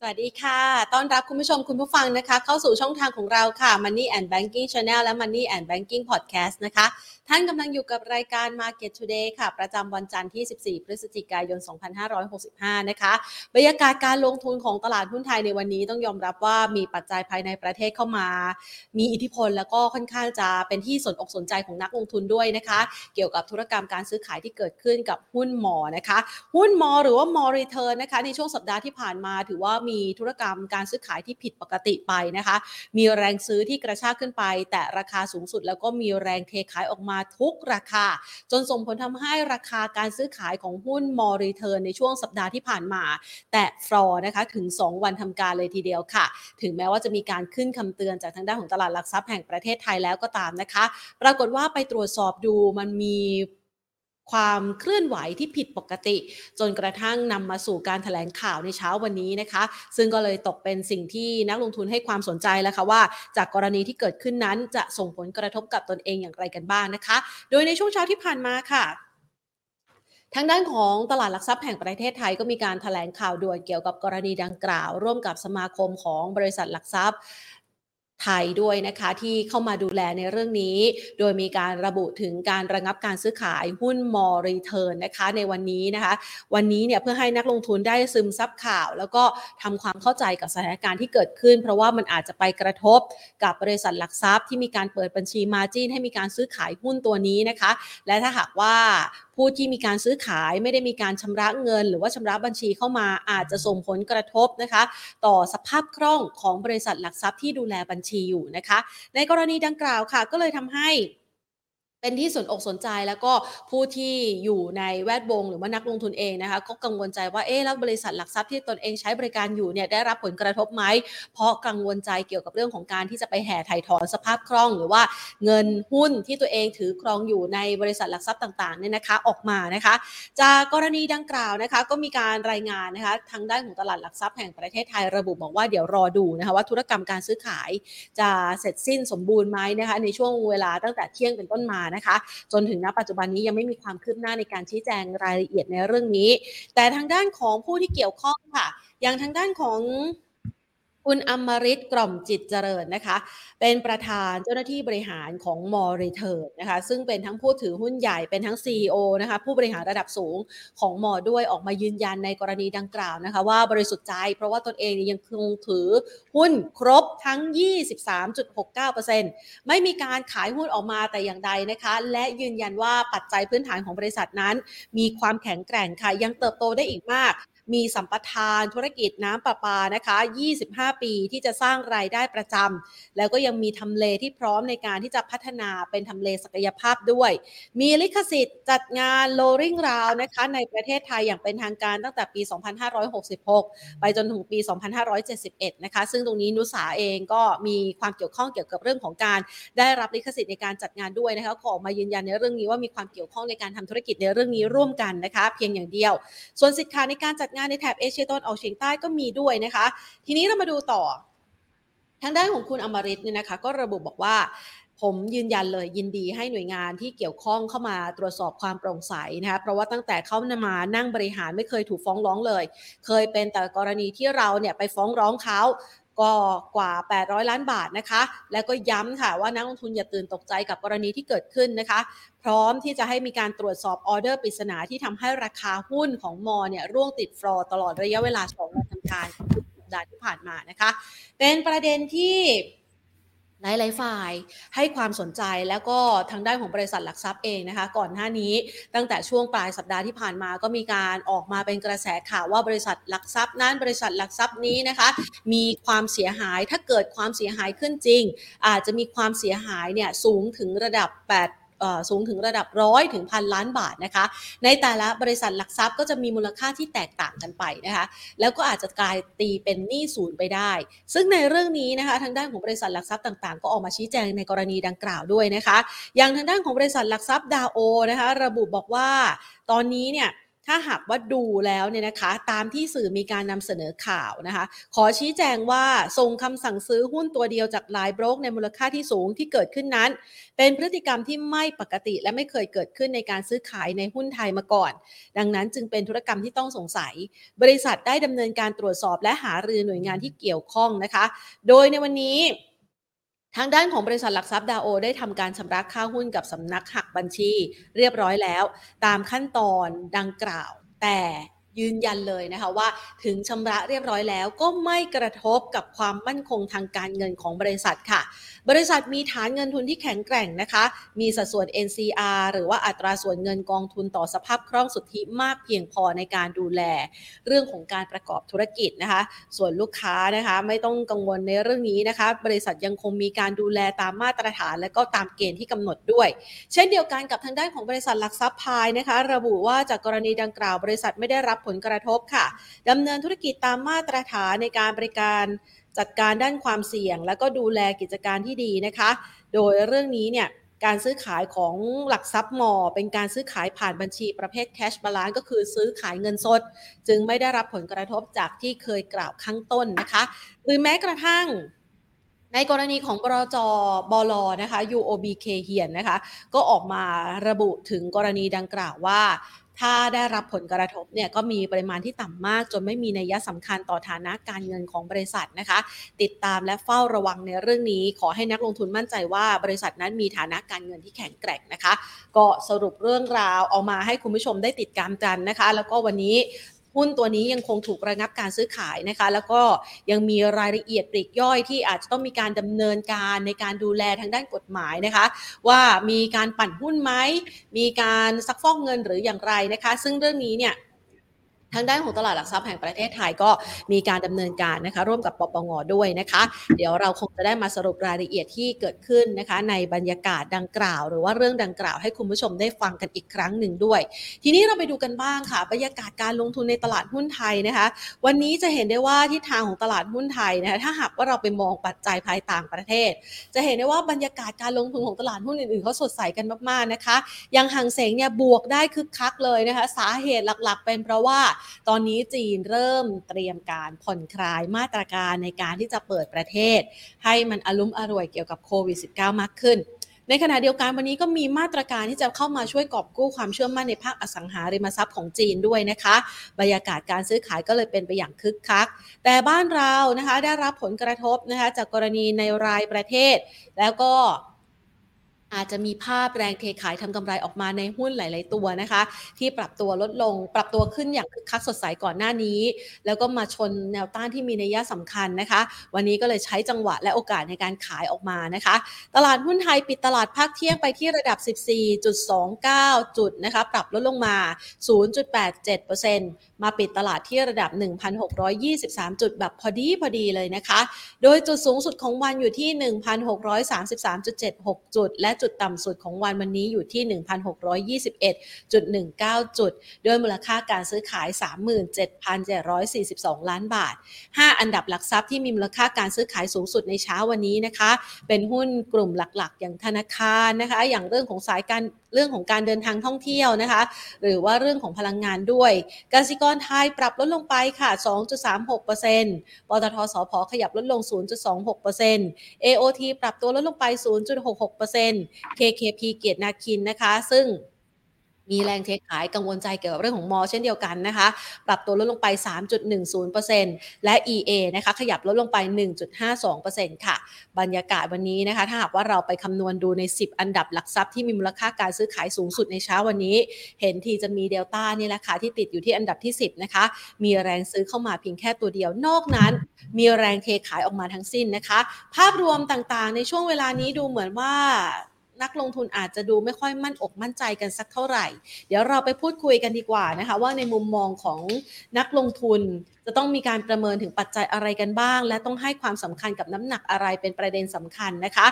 สวัสดีค่ะ ต้อนรับคุณผู้ชมคุณผู้ฟังนะคะ เข้าสู่ช่องทางของเราค่ะ Money and Banking Channel และ Money and Banking Podcast นะคะ ท่านกำลังอยู่กับรายการ Market Today ค่ะ ประจำวันจันทร์ที่ 14 พฤศจิกายน 2565 นะคะ บรรยากาศการลงทุนของตลาดหุ้นไทยในวันนี้ต้องยอมรับว่ามีปัจจัยภายในประเทศเข้ามา มีอิทธิพลแล้วก็ค่อนข้างจะเป็นที่สนอกสนใจของนักลงทุนด้วยนะคะ เกี่ยวกับธุรกรรมการซื้อขายที่เกิดขึ้นกับหุ้นมอนะคะ หุ้น MORE หรือว่า MORE Return นะคะ ในช่วงสัปดาห์ที่ผ่านมาถือว่ามีธุรกรรมการซื้อขายที่ผิดปกติไปนะคะ มีแรงซื้อที่กระชากขึ้นไป แต่ราคาสูงสุดแล้วก็มีแรงเทขายออกมาทุกราคา จนส่งผลทำให้ราคาการซื้อขายของหุ้น MORE Return ในช่วงสัปดาห์ที่ผ่านมา แตะฟลอนะคะถึง 2 วันทำการเลยทีเดียวค่ะ ถึงแม้ว่าจะมีการขึ้นคำเตือนจากทางด้านของตลาดหลักทรัพย์แห่งประเทศไทยแล้วก็ตามนะคะ ปรากฏว่าไปตรวจสอบดูมันมี ความเคลื่อนไหวที่ผิดปกติ จนกระทั่งนำมาสู่การถแถลงข่าวในเช้าวันนี้นะคะ ซึ่งก็เลยตกเป็นสิ่งที่นักลงทุนให้ความสนใจแล้วค่ะว่า จากกรณีที่เกิดขึ้นนั้นจะส่งผลกระทบกับตนเองอย่างไรกันบ้างนะคะ โดยในช่วงเช้าที่ผ่านมาค่ะทางด้านของตลาดหลักทรัพย์แห่งประเทศไทยก็มีการถแถลงข่าวด่วนเกี่ยวกับกรณีดังกล่าว ร่วมกับสมาคมของบริษัทหลักทรัพย์ ไทยด้วยนะคะที่เข้ามาดูแลในเรื่องนี้ โดยมีการระบุถึงการระงับการซื้อขายหุ้น MORE Return นะคะในวันนี้นะคะ วันนี้เนี่ยเพื่อให้นักลงทุนได้ซึมซับข่าว แล้วก็ทำความเข้าใจกับสถานการณ์ที่เกิดขึ้น เพราะว่ามันอาจจะไปกระทบกับบริษัทหลักทรัพย์ที่มีการเปิดบัญชี margin ให้มีการซื้อขายหุ้นตัวนี้นะคะ และถ้าหากว่า ผู้ที่มีการซื้อขายไม่ได้มีการชำระเงิน หรือว่าชำระบัญชีเข้ามาอาจจะส่งผลกระทบนะคะ ต่อสภาพคล่องของบริษัทหลักทรัพย์ที่ดูแลบัญชีอยู่นะคะ ในกรณีดังกล่าวค่ะ ก็เลยทำให้ เป็นที่สนอกสนใจแล้วก็ผู้ที่อยู่ในแวดวงหรือว่านักลงทุนเองนะคะก็กังวลใจว่าเอ๊ะแล้วบริษัทหลักทรัพย์ที่ตนเองใช้บริการอยู่เนี่ยได้รับผลกระทบไหม เพราะกังวลใจเกี่ยวกับเรื่องของการที่จะไปแห่ไถ่ถอนสภาพคล่อง หรือว่าเงินหุ้นที่ตัวเองถือครองอยู่ในบริษัทหลักทรัพย์ต่างๆเนี่ยนะคะออกมานะคะ จากกรณีดังกล่าวนะคะ ก็มีการรายงานนะคะทางด้านของตลาดหลักทรัพย์แห่งประเทศไทยระบุบอกว่าเดี๋ยวรอดูนะคะว่าธุรกรรมการซื้อขายจะเสร็จสิ้นสมบูรณ์ไหมนะคะในช่วงเวลาตั้งแต่เที่ยงเป็นต้นมานะคะ จนถึงณปัจจุบันนี้ยังไม่มีความคืบหน้าในการชี้แจงรายละเอียดในเรื่องนี้ แต่ทางด้านของผู้ที่เกี่ยวข้องค่ะ อย่างทางด้านของ คุณอมริตกล่อมจิตเจริญนะคะ เป็นประธานเจ้าหน้าที่บริหารของมอริเทิร์นะคะ ซึ่งเป็นทั้งผู้ถือหุ้นใหญ่เป็นทั้ง CEO นะคะผู้บริหารระดับสูงของมอด้วยออกมายืนยันในกรณีดังกล่าวนะคะ ว่าบริสุทธิ์ใจเพราะว่าตนเองยังคงถือหุ้นครบทั้ง 23.69%ไม่มีการขายหุ้นออกมาแต่อย่างใดนะคะ และยืนยันว่าปัจจัยพื้นฐานของบริษัทนั้น มีความแข็งแกร่งค่ะยังเติบโตได้อีกมาก มีสัมปทานธุรกิจน้ำประปานะคะ 25 ปีที่จะสร้างรายได้ประจำ แล้วก็ยังมีทำเลที่พร้อมในการที่จะพัฒนาเป็นทำเลศักยภาพด้วย มีลิขสิทธิ์จัดงาน Rolling Round นะคะในประเทศไทยอย่างเป็นทางการตั้งแต่ปี 2566 ไปจนถึงปี 2571 นะคะ ซึ่งตรงนี้นุสาเองก็มีความเกี่ยวข้องเกี่ยวกับเรื่องของการได้รับลิขสิทธิ์ในการจัดงานด้วยนะคะขอออกมายืนยันในเรื่องนี้ว่ามีความเกี่ยวข้องในการทำธุรกิจในเรื่องนี้ร่วมกันนะคะ เพียงอย่างเดียว ส่วนสิทธิ์ขาในการจัดงานในแถบเอเชียตะวันออกเฉียงใต้ก็มีด้วยนะคะ ทีนี้เรามาดูต่อ ทางด้านของคุณอมริตเนี่ยนะคะ ก็ระบุบอกว่าผมยืนยันเลยยินดีให้หน่วยงานที่เกี่ยวข้องเข้ามาตรวจสอบความโปร่งใสนะคะเพราะว่าตั้งแต่เข้ามานั่งบริหารไม่เคยถูกฟ้องร้องเลย เคยเป็นแต่กรณีที่เราเนี่ยไปฟ้องร้องเขา ก็กว่า 800 ล้านบาทนะคะ แล้วก็ย้ำค่ะว่านักลงทุนอย่าตื่นตกใจกับกรณีที่เกิดขึ้นนะคะ พร้อมที่จะให้มีการตรวจสอบออเดอร์ปริศนาที่ทำให้ราคาหุ้นของมอเนี่ยร่วงติดฟลอร์ตลอดระยะเวลา2วันทำการสัปดาห์ที่ผ่านมานะคะ เป็นประเด็นที่ หลายๆฝ่ายให้ความสนใจแล้วก็ทางด้านของบริษัทหลักทรัพย์เองนะคะ ก่อนหน้านี้ตั้งแต่ช่วงปลายสัปดาห์ที่ผ่านมาก็มีการออกมาเป็นกระแสข่าวว่าบริษัทหลักทรัพย์นั้นบริษัทหลักทรัพย์นี้นะคะ มีความเสียหายถ้าเกิดความเสียหายขึ้นจริง อาจจะมีความเสียหายเนี่ยสูงถึงระดับ 8 สูงถึงระดับร้อยถึงพันล้านบาทนะคะ ในแต่ละบริษัทหลักทรัพย์ก็จะมีมูลค่าที่แตกต่างกันไปนะคะ แล้วก็อาจจะกลายตีเป็นหนี้ศูนย์ไปได้ ซึ่งในเรื่องนี้นะคะ ทางด้านของบริษัทหลักทรัพย์ต่างๆ ก็ออกมาชี้แจงในกรณีดังกล่าวด้วยนะคะ อย่างทางด้านของบริษัทหลักทรัพย์ดาวโอนะคะ ระบุบอกว่าตอนนี้เนี่ย ถ้าหากว่าดูแล้วเนี่ยนะคะ ตามที่สื่อมีการนำเสนอข่าวนะคะ ขอชี้แจงว่าส่งคำสั่งซื้อหุ้นตัวเดียวจากลายบล็อกในมูลค่าที่สูงที่เกิดขึ้นนั้น เป็นพฤติกรรมที่ไม่ปกติและไม่เคยเกิดขึ้นในการซื้อขายในหุ้นไทยมาก่อน ดังนั้นจึงเป็นธุรกรรมที่ต้องสงสัย บริษัทได้ดำเนินการตรวจสอบและหารือหน่วยงานที่เกี่ยวข้องนะคะ โดยในวันนี้ ทางด้านของบริษัทหลักทรัพย์ดาโอ ได้ทำการชำระค่าหุ้นกับสำนักหักบัญชีเรียบร้อยแล้ว ตามขั้นตอนดังกล่าว แต่ ยืนยันเลยนะคะว่าถึงชำระเรียบร้อยแล้วก็ไม่กระทบกับความมั่นคงทางการเงินของบริษัทค่ะ บริษัทมีฐานเงินทุนที่แข็งแกร่งนะคะ มีสัดส่วน NCR หรือว่าอัตราส่วนเงินกองทุนต่อสภาพคล่องสุทธิมากเพียงพอในการดูแล เรื่องของการประกอบธุรกิจนะคะ ส่วนลูกค้านะคะไม่ต้องกังวลในเรื่องนี้นะคะ บริษัทยังคงมีการดูแลตามมาตรฐาน และก็ตามเกณฑ์ที่กำหนดด้วย เช่นเดียวกันกับทางด้านของบริษัทหลักทรัพย์พายนะคะ ระบุว่าจากกรณีดังกล่าวบริษัทไม่ได้รับผผลกระทบค่ะดำเนินธุรกิจตามมาตรฐานในการบริการจัดการด้านความเสี่ยง และก็ดูแลกิจการที่ดีนะคะ โดยเรื่องนี้เนี่ยการซื้อขายของหลักทรัพย์มอ เป็นการซื้อขายผ่านบัญชีประเภทแคชบาลานก็คือซื้อขายเงินสด จึงไม่ได้รับผลกระทบจากที่เคยกล่าวข้างต้นนะคะ หรือแม้กระทั่งในกรณีของบรจบลนะคะ UOBK เฮียนนะคะ ก็ออกมาระบุถึงกรณีดังกล่าวว่า ถ้าได้รับผลกระทบเนี่ยก็มีปริมาณที่ต่ำมาก จนไม่มีนัยสำคัญต่อฐานะการเงินของบริษัทนะคะ ติดตามและเฝ้าระวังในเรื่องนี้ ขอให้นักลงทุนมั่นใจว่าบริษัทนั้นมีฐานะการเงินที่แข็งแกร่งนะคะ ก็สรุปเรื่องราวเอามาให้คุณผู้ชมได้ติดตามกันนะคะ แล้วก็วันนี้ หุ้นตัวนี้ยังคงถูกระงับการซื้อขายนะคะ แล้วก็ยังมีรายละเอียดปลีกย่อยที่อาจจะต้องมีการดำเนินการในการดูแลทางด้านกฎหมายนะคะ ว่ามีการปั่นหุ้นไหมมีการซักฟอกเงินหรืออย่างไรนะคะ ซึ่งเรื่องนี้เนี่ย ทางด้านของตลาดหลักทรัพย์แห่งประเทศไทยก็มีการดำเนินการนะคะร่วมกับปปงด้วยนะคะ เดี๋ยวเราคงจะได้มาสรุปรายละเอียดที่เกิดขึ้นนะคะ ในบรรยากาศดังกล่าว หรือว่าเรื่องดังกล่าวให้คุณผู้ชมได้ฟังกันอีกครั้งหนึ่งด้วย ทีนี้เราไปดูกันบ้างค่ะ บรรยากาศการลงทุนในตลาดหุ้นไทยนะคะ วันนี้จะเห็นได้ว่าทิศทางของตลาดหุ้นไทยนะคะถ้าหากว่าเราไปมองปัจจัยภายต่างประเทศ จะเห็นได้ว่าบรรยากาศการลงทุนของตลาดหุ้นอื่นๆเขาสดใสกันมากๆนะคะย่างห่างเสงเนี่ยบวกได้คึกคักเลยนะคะ สาเหตุหลักๆ เป็นเพราะว่าตอนนี้จีนเริ่มเตรียมการผ่อนคลายมาตรการในการที่จะเปิดประเทศ ให้มันอลุ่มอร่วยเกี่ยวกับโควิด -19 มากขึ้นในขณะเดียวกันวันนี้ก็มีมาตรการที่จะเข้ามาช่วยกอบกู้ความเชื่อมั่นในภาคอสังหาริมทรัพย์ของจีนด้วยนะคะ บรรยากาศการซื้อขายก็เลยเป็นไปอย่างคึกคัก แต่บ้านเรานะคะได้รับผลกระทบนะคะจากกรณีในรายประเทศ แล้วก็ อาจจะมีภาพแรงเทขายทำกำไรออกมาในหุ้นหลาย ๆ ตัวนะคะ ที่ปรับตัวลดลง ปรับตัวขึ้นอย่างคึกคักสดใสก่อนหน้านี้ แล้วก็มาชนแนวต้านที่มีนัยสำคัญนะคะ วันนี้ก็เลยใช้จังหวะและโอกาสในการขายออกมานะคะ ตลาดหุ้นไทยปิดตลาดภาคเที่ยงไปที่ระดับ 14.29 จุดนะคะ ปรับลดลงมา 0.87%มาปิดตลาดที่ระดับ 1,623 จุดแบบพอดีพอดีเลยนะคะ โดยจุดสูงสุดของวันอยู่ที่ 1,633.76 จุดและจุดต่ำสุดของวันวันนี้อยู่ที่ 1,621.19 จุดโดยมูลค่าการซื้อขาย 37,742 ล้านบาท 5 อันดับหลักทรัพย์ที่มีมูลค่าการซื้อขายสูงสุดในเช้าวันนี้นะคะ เป็นหุ้นกลุ่มหลักๆ อย่างธนาคารนะคะ อย่างเรื่องของสายการเรื่องของการเดินทางท่องเที่ยวนะคะ หรือว่าเรื่องของพลังงานด้วยกสิกรไทยปรับลดลงไปค่ะ 2.36%ปตทสพขยับลดลง 0.26% AOT ปรับตัวลดลงไป 0.66% KKP เกียรตินาคินนะคะ ซึ่ง มีแรงเทขายกังวลใจเกี่ยวกับเรื่องของมอเช่นเดียวกันนะคะ ปรับตัวลดลงไป 3.10%และ EA นะคะขยับลดลงไป 1.52%ค่ะ บรรยากาศวันนี้นะคะ ถ้าหากว่าเราไปคำนวณดูใน 10 อันดับหลักทรัพย์ที่มีมูลค่าการซื้อขายสูงสุดในเช้าวันนี้ เห็นทีจะมีเดลต้านี่แหละค่ะที่ติดอยู่ที่อันดับที่ 10 นะคะ มีแรงซื้อเข้ามาเพียงแค่ตัวเดียวนอกนั้น มีแรงเทขายออกมาทั้งสิ้นนะคะ ภาพรวมต่างๆ ในช่วงเวลานี้ดูเหมือนว่า นักลงทุนอาจจะดูไม่ค่อยมั่นอกมั่นใจกันสักเท่าไหร่ เดี๋ยวเราไปพูดคุยกันดีกว่านะคะ ว่าในมุมมองของนักลงทุน จะต้องมีการประเมินถึงปัจจัยอะไรกันบ้าง และต้องให้ความสำคัญกับน้ำหนักอะไรเป็นประเด็นสำคัญนะคะ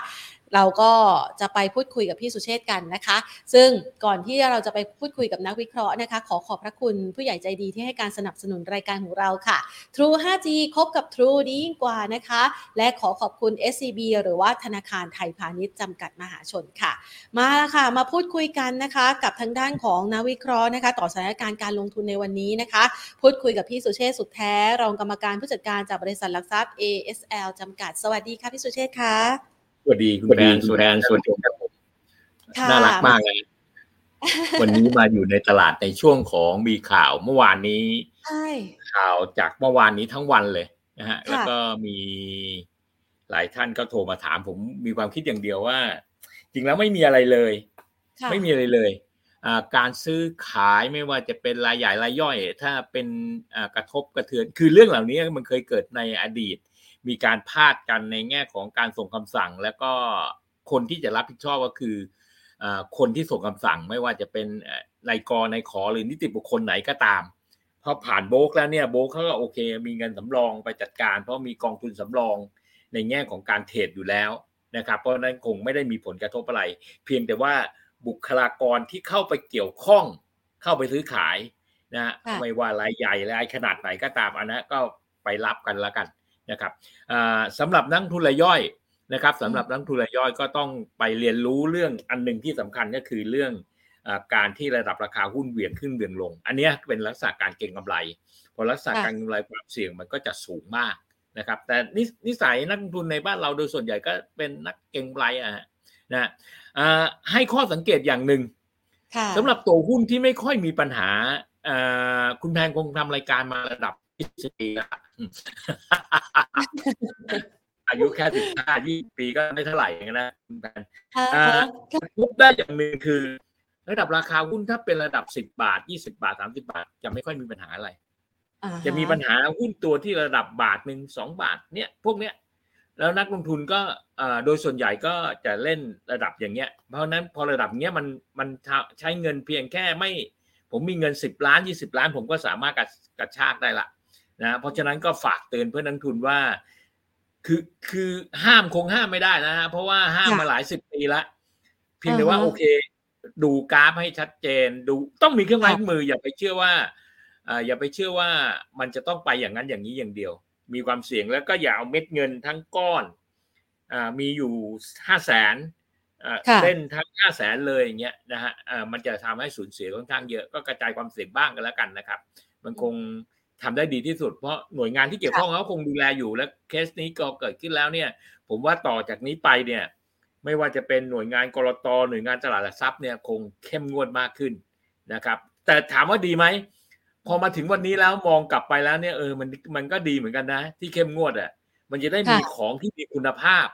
เราก็จะไปพูดคุยกับพี่สุเชษกันนะคะ ซึ่งก่อนที่เราจะไปพูดคุยกับนักวิเคราะห์นะคะ ขอขอบพระคุณผู้ใหญ่ใจดีที่ให้การสนับสนุนรายการของเราค่ะ True 5G คบกับ True ดียิ่งกว่านะคะ และขอขอบคุณ SCB หรือว่าธนาคารไทยพาณิชย์จำกัดมหาชนค่ะ มาละค่ะ มาพูดคุยกันนะคะ กับทางด้านของนักวิเคราะห์นะคะ ต่อสถานการณ์การลงทุนในวันนี้นะคะ พูดคุยกับพี่สุเชษสุดแท้รองกรรมการผู้จัดการจากบริษัทหลักทรัพย์ ASL จำกัด สวัสดีค่ะพี่สุเชษค่ะ สวัสดีคุณแพนสวัสดีสวัสดีครับผมค่ะน่ารักมากเลย วันนี้มาอยู่ในตลาดในช่วงของมีข่าวเมื่อวานนี้ใช่ข่าวจากเมื่อวานนี้ทั้งวันเลยนะฮะค่ะแล้วก็มีหลายท่านก็โทรมาถามผมมีความคิดอย่างเดียวว่า จริงแล้วไม่มีอะไรเลยค่ะไม่มีอะไรเลยอ่า การซื้อขายไม่ว่าจะเป็นรายใหญ่รายย่อย ถ้าเป็นกระทบกระเทือน คือเรื่องเหล่านี้มันเคยเกิดในอดีต มีการพลาดกันในแง่ของการส่งคำสั่ง แล้วก็คนที่จะรับผิดชอบก็คือคนที่ส่งคำสั่งไม่ว่าจะเป็นนายกนายขอหรือนิติบุคคลไหนก็ตามพอผ่านโบกแล้วเนี่ยโบกเขาก็โอเค มีเงินสำรองไปจัดการ เพราะมีกองทุนสำรองในแง่ของการเทรดอยู่แล้วนะครับ เพราะนั้นคงไม่ได้มีผลกระทบอะไร เพียงแต่ว่า บุคลากรที่เข้าไปเกี่ยวข้อง เข้าไปซื้อขายนะฮะค่ะไม่ว่ารายใหญ่รายขนาดไหนก็ตามอันนั้นก็ไปรับกันแล้วกันนะครับอ่าสำหรับนักลงทุนรายย่อยนะครับสำหรับนักลงทุนรายย่อยก็ต้องไปเรียนรู้เรื่องอันหนึ่งที่สำคัญก็คือเรื่องอาการที่ระดับราคาหุ้นเหวี่ยงขึ้นเหวี่ยงลง อันเนี้ยเป็นลักษณะการเก็งกำไรพอลักษณะค่ะการเก็งกำไรความเสี่ยงมันก็จะสูงมากนะครับ แต่นินิสัยนักลงทุนในบ้านเราโดยส่วนใหญ่ก็เป็นนักเก็งกำไรอะฮะ นะอ่าให้ข้อสังเกตอย่างหนึ่งค่ะสำหรับตัวหุ้นที่ไม่ค่อยมีปัญหาอ่าคุณแพงคงทำรายการมาระดับ20ปีแล้วอายุแค่สิบห้ายี่ปีก็ไม่เท่าไหร่เองนะคุณแพนค่ะอ่าพบได้อย่างหนึ่งคือ ระดับราคาหุ้นถ้าเป็นระดับสิบบาทยี่สิบาทสามสิบาท จะไม่ค่อยมีปัญหาอะไรอ่าฮจะมีปัญหาหุ้นตัวที่ระดับบาทหนึ่งสองบาทเนี่ย พวกเนี้ย แล้วนักลงทุนก็เอ่อโดยส่วนใหญ่ก็จะเล่นระดับอย่างเงี้ย เพราะฉะนั้นพอระดับเนี้ยมันมันใช้เงินเพียงแค่ไม่ ผมมีเงินสิบล้านยี่สิบล้าน ผมก็สามารถกระกระชากได้ละนะเพราะฉะนั้นก็ฝากเตือนเพื่อนนักลงทุนว่า คือคือห้ามคงห้ามไม่ได้นะฮะเพราะว่าห้ามมาหลายสิบปีละเพียงแต่ว่าอ่าฮะโอเค ดูกราฟให้ชัดเจนดูต้องมีเครื่องไม้ค่ะเครื่องมืออย่าไปเชื่อว่าอ่าอย่าไปเชื่อว่ามันจะต้องไปอย่างนั้นอย่างนี้อย่างเดียว มีความเสี่ยงแล้วก็อย่าเอาเม็ดเงินทั้งก้อนอ่ามีอยู่ห้าแสนค่ะเล่นทั้งห้าแสนเลยอย่างเงี้ยนะฮะอ่ามันจะทำให้สูญเสียค่อนข้างเยอะก็กระจายความเสี่ยงบ้างกันแล้วกันนะครับ มันคงทำได้ดีที่สุดเพราะหน่วยงานที่เกี่ยวข้องเขาคงดูแลอยู่และเคสนี้ก็เกิดขึ้นแล้วเนี่ย ผมว่าต่อจากนี้ไปเนี่ย ไม่ว่าจะเป็นหน่วยงานกรตหน่วยงานตลาดหลักทรัพย์เนี่ยคงเข้มงวดมากขึ้นนะครับ แต่ถามว่าดีไหม พอมาถึงวันนี้แล้วมองกลับไปแล้วเนี่ยเออมันมันก็ดีเหมือนกันนะ ที่เข้มงวดอะ มันจะได้มีค่ะของที่มีคุณภาพ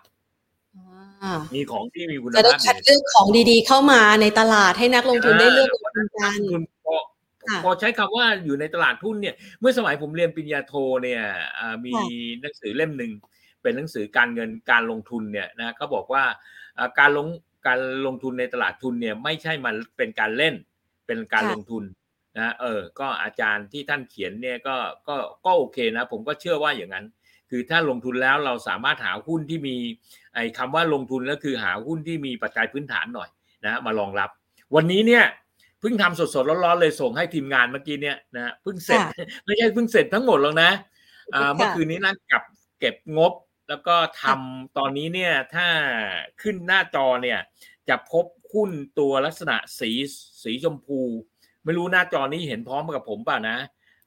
อ่ามีของที่มีคุณจะได้ภาพคัดเลือกของดีๆ เข้ามาในตลาดให้นักลงทุนได้เลือกลงทุนกันคุณพอค่ะพอใช้คำว่าอยู่ในตลาดหุ้นเนี่ย เมื่อสมัยผมเรียนปริญญาโทเนี่ยอ่ามีค่ะหนังสือเล่มหนึ่งเป็นหนังสือการเงินการลงทุนเนี่ยนะเขาบอกว่าอ่าการลงการลงทุนในตลาดทุนเนี่ยไม่ใช่มันเป็นการเล่นเป็นการค่ะลงทุน นะเออก็อาจารย์ที่ท่านเขียนเนี่ยก็ก็ก็โอเคนะผมก็เชื่อว่าอย่างนั้น คือถ้าลงทุนแล้วเราสามารถหาหุ้นที่มีไอ้คำว่าลงทุนก็คือหาหุ้นที่มีปัจจัยพื้นฐานหน่อยนะมารองรับ วันนี้เนี่ยเพิ่งทำสดๆร้อนๆเลยส่งให้ทีมงานเมื่อกี้เนี่ยนะเพิ่งเสร็จค่ะไม่ใช่เพิ่งเสร็จทั้งหมดหรอกนะอ่าค่ะเมื่อคืนนี้นั่งกับเก็บงบแล้วก็ทำตอนนี้เนี่ยถ้าขึ้นหน้าจอเนี่ยจะพบหุ้นตัวลักษณะสีสีชมพู ไม่รู้หน้าจอนี้เห็นพร้อมกับผมเปล่านะ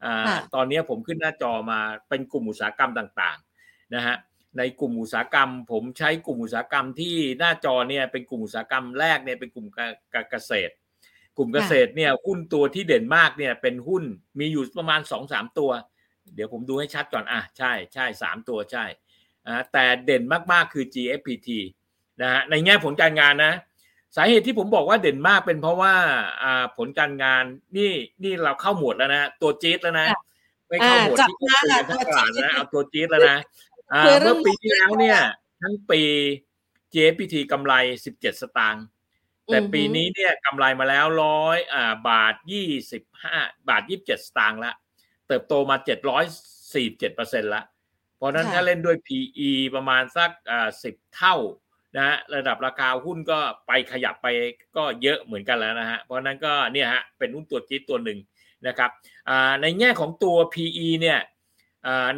อ่าค่ะตอนนี้ผมขึ้นหน้าจอมาเป็นกลุ่มอุตสาหกรรมต่างๆนะฮะในกลุ่มอุตสาหกรรม ผมใช้กลุ่มอุตสาหกรรมที่หน้าจอเนี่ยเป็นกลุ่มอุตสาหกรรมแรกเนี่ยเป็นกลุ่มกเกษตร กลุ่มเกษตรเนี่ยหุ้นตัวที่เด่นมากเนี่ยเป็นหุ้นมีอยู่ประมาณสองสามตัว เดี๋ยวผมดูให้ชัดก่อนอะใช่ใช่สามตัวใช่อ่าแต่เด่นมากๆคือ GFPT นะฮะในแง่ผลการงานนะ สาเหตุที่ผมบอกว่าเด่นมากเป็นเพราะว่าอ่าผลการงานนี่นี่เราเข้าหมวดแล้วนะ ตัวจี๊ดแล้วนะค่ะไม่เข้าหมวดอ่าที่คุยกันจัทั้บงตลาดมานะค่ะเอาตัวจี๊ดแล้วนะอ่าคือเรื่เมื่องอปีที่แล้วเนี่ย ทั้งปี JPT กำไร 17 สตางค์แต่อือฮึปีนี้เนี่ยกำไรมาแล้วร้อยอ่าบาท 25 บาท 27 สตางค์ละเติบโตมา 747เปอร์เซ็นต์ละเพราะฉะนั้นค่ะถ้าเล่นด้วย PE ประมาณสักอ่า10 เท่า นะฮะระดับราคาหุ้นก็ไปขยับไปก็เยอะเหมือนกันแล้วนะฮะเพราะนั้นก็เนี่ยฮะเป็นหุ้นตัวจี๊ดตัวหนึ่งนะครับในแง่ของตัว PE เนี่ย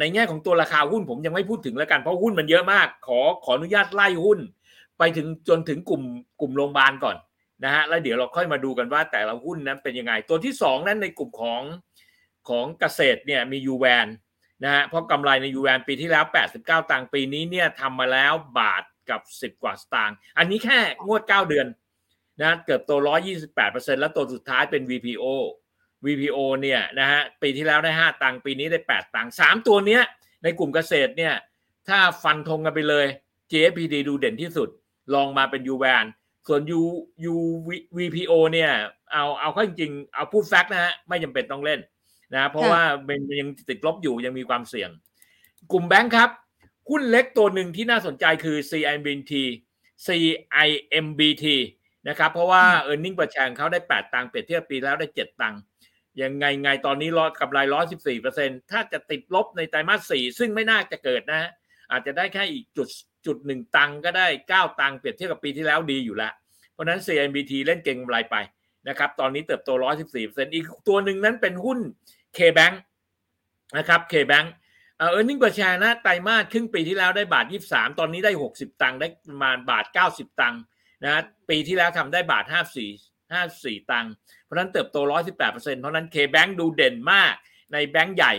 ในแง่ของตัวราคาหุ้นผมยังไม่พูดถึงแล้วกันเพราะหุ้นมันเยอะมาก ขอขออนุญาตไล่หุ้น ไปถึงจนถึงกลุ่มกลุ่มโรงพยาบาลก่อนนะฮะแล้วเดี๋ยวเราค่อยมาดูกันว่าแต่ละหุ้นนั้นเป็นยังไง ตัวที่ 2 นั้นในกลุ่มของของเกษตรเนี่ยมียูแวนนะฮะเพราะกำไรในยูแวนปีที่แล้ว 89 ตังค์ปีนี้เนี่ยทำมาแล้วบาท กับ 10 กว่าสตางค์อันนี้แค่งวด 9 เดือนนะเกือบโต128%แล้วตัวสุดท้ายเป็น VPO VPO เนี่ยนะฮะปีที่แล้วได้ 5 ตังค์ปีนี้ได้ 8 ตังค์3ตัวเนี้ยในกลุ่มเกษตรเนี่ยถ้าฟันธงกันไปเลย JPD ดูเด่นที่สุดลองมาเป็น u v a n ส่วน U U VPO เนี่ยเอาเอาเข้าจริงๆเอาพูดแฟกต์นะฮะไม่จำเป็นต้องเล่นนะเพราะว่าเป็นยังติดลบอยู่ยังมีความเสี่ยง กลุ่มแบงค์ครับ หุ้นเล็กตัวหนึ่งที่น่าสนใจคือ CIMBT CIMBT นะครับเพราะว่า e a r n i n g ประชงเขาได้ 8 ตังค์เปรียบเทียบปีแล้วได้ 7 ตังค์ยังไงไงตอนนี้รอดกำไรร้อยสิบสี่เปอร์เซ็นถ้าจะติดลบในไตรมาสสี่ซึ่งไม่น่าจะเกิดนะ อาจจะได้แค่อีกจุดจุดหนึ่งตังก็ได้เก้าตังเปรียบเทียบกับปีที่แล้วดีอยู่แล้ว เพราะนั้น CMBT เล่นเก่งกำไรไปนะครับตอนนี้เติบโตร้อยสิบสี่เปอร์เซ็นอีกตัวหนึ่งนั้นเป็นหุ้น K-Bank นะครับ K-Bank เออร์เน็งประชานะไตรมาสครึ่งปีที่แล้วได้บาทยี่สามตอนนี้ได้หกสิบตังค์ได้ประมาณบาทเก้าสิบตังค์นะปีที่แล้วทำได้บาทห้าสี่ห้าสี่ตังค์เพราะนั้นเติบโตร้อยสิบแปดเปอร์เซ็นต์เพราะนั้น K-Bank ดูเด่นมากในแบงก์ใหญ่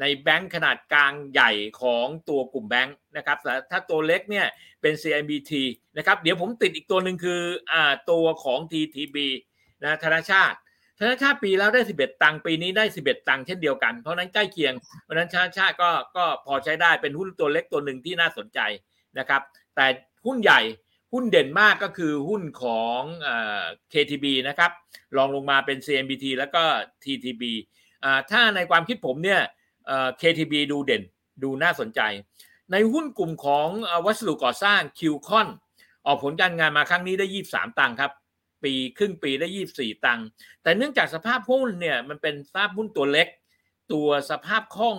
ในแบงก์ขนาดกลางใหญ่ของตัวกลุ่มแบงก์นะครับแต่ถ้าตัวเล็กเนี่ยเป็น CIBT นะครับเดี๋ยวผมติดอีกตัวหนึ่งคืออ่าตัวของ TTB นะธนาชาติ ธนาชาปีแล้วได้ 11 ตังค์ปีนี้ได้ 11 ตังค์เช่นเดียวกันเพราะนั้นใกล้เคียงเพราะนั้นธนาชาติก็ก็พอใช้ได้เป็นหุ้นตัวเล็กตัวหนึ่งที่น่าสนใจนะครับ แต่หุ้นใหญ่หุ้นเด่นมากก็คือหุ้นของเอ่อ KTB นะครับลองลงมาเป็น CMBT แล้วก็ TTB ถ้าในความคิดผมเนี่ยเอ่อ KTB ดูเด่นดูน่าสนใจ ในหุ้นกลุ่มของวัสดุก่อสร้างคิวคอนออกผลการงานมาครั้งนี้ได้ 23 ตังค์ครับ ปีครึ่งปีได้ 24 ตังค์แต่เนื่องจากสภาพหุ้นเนี่ยมันเป็นสภาพหุ้นตัวเล็ก ตัวสภาพคล่อง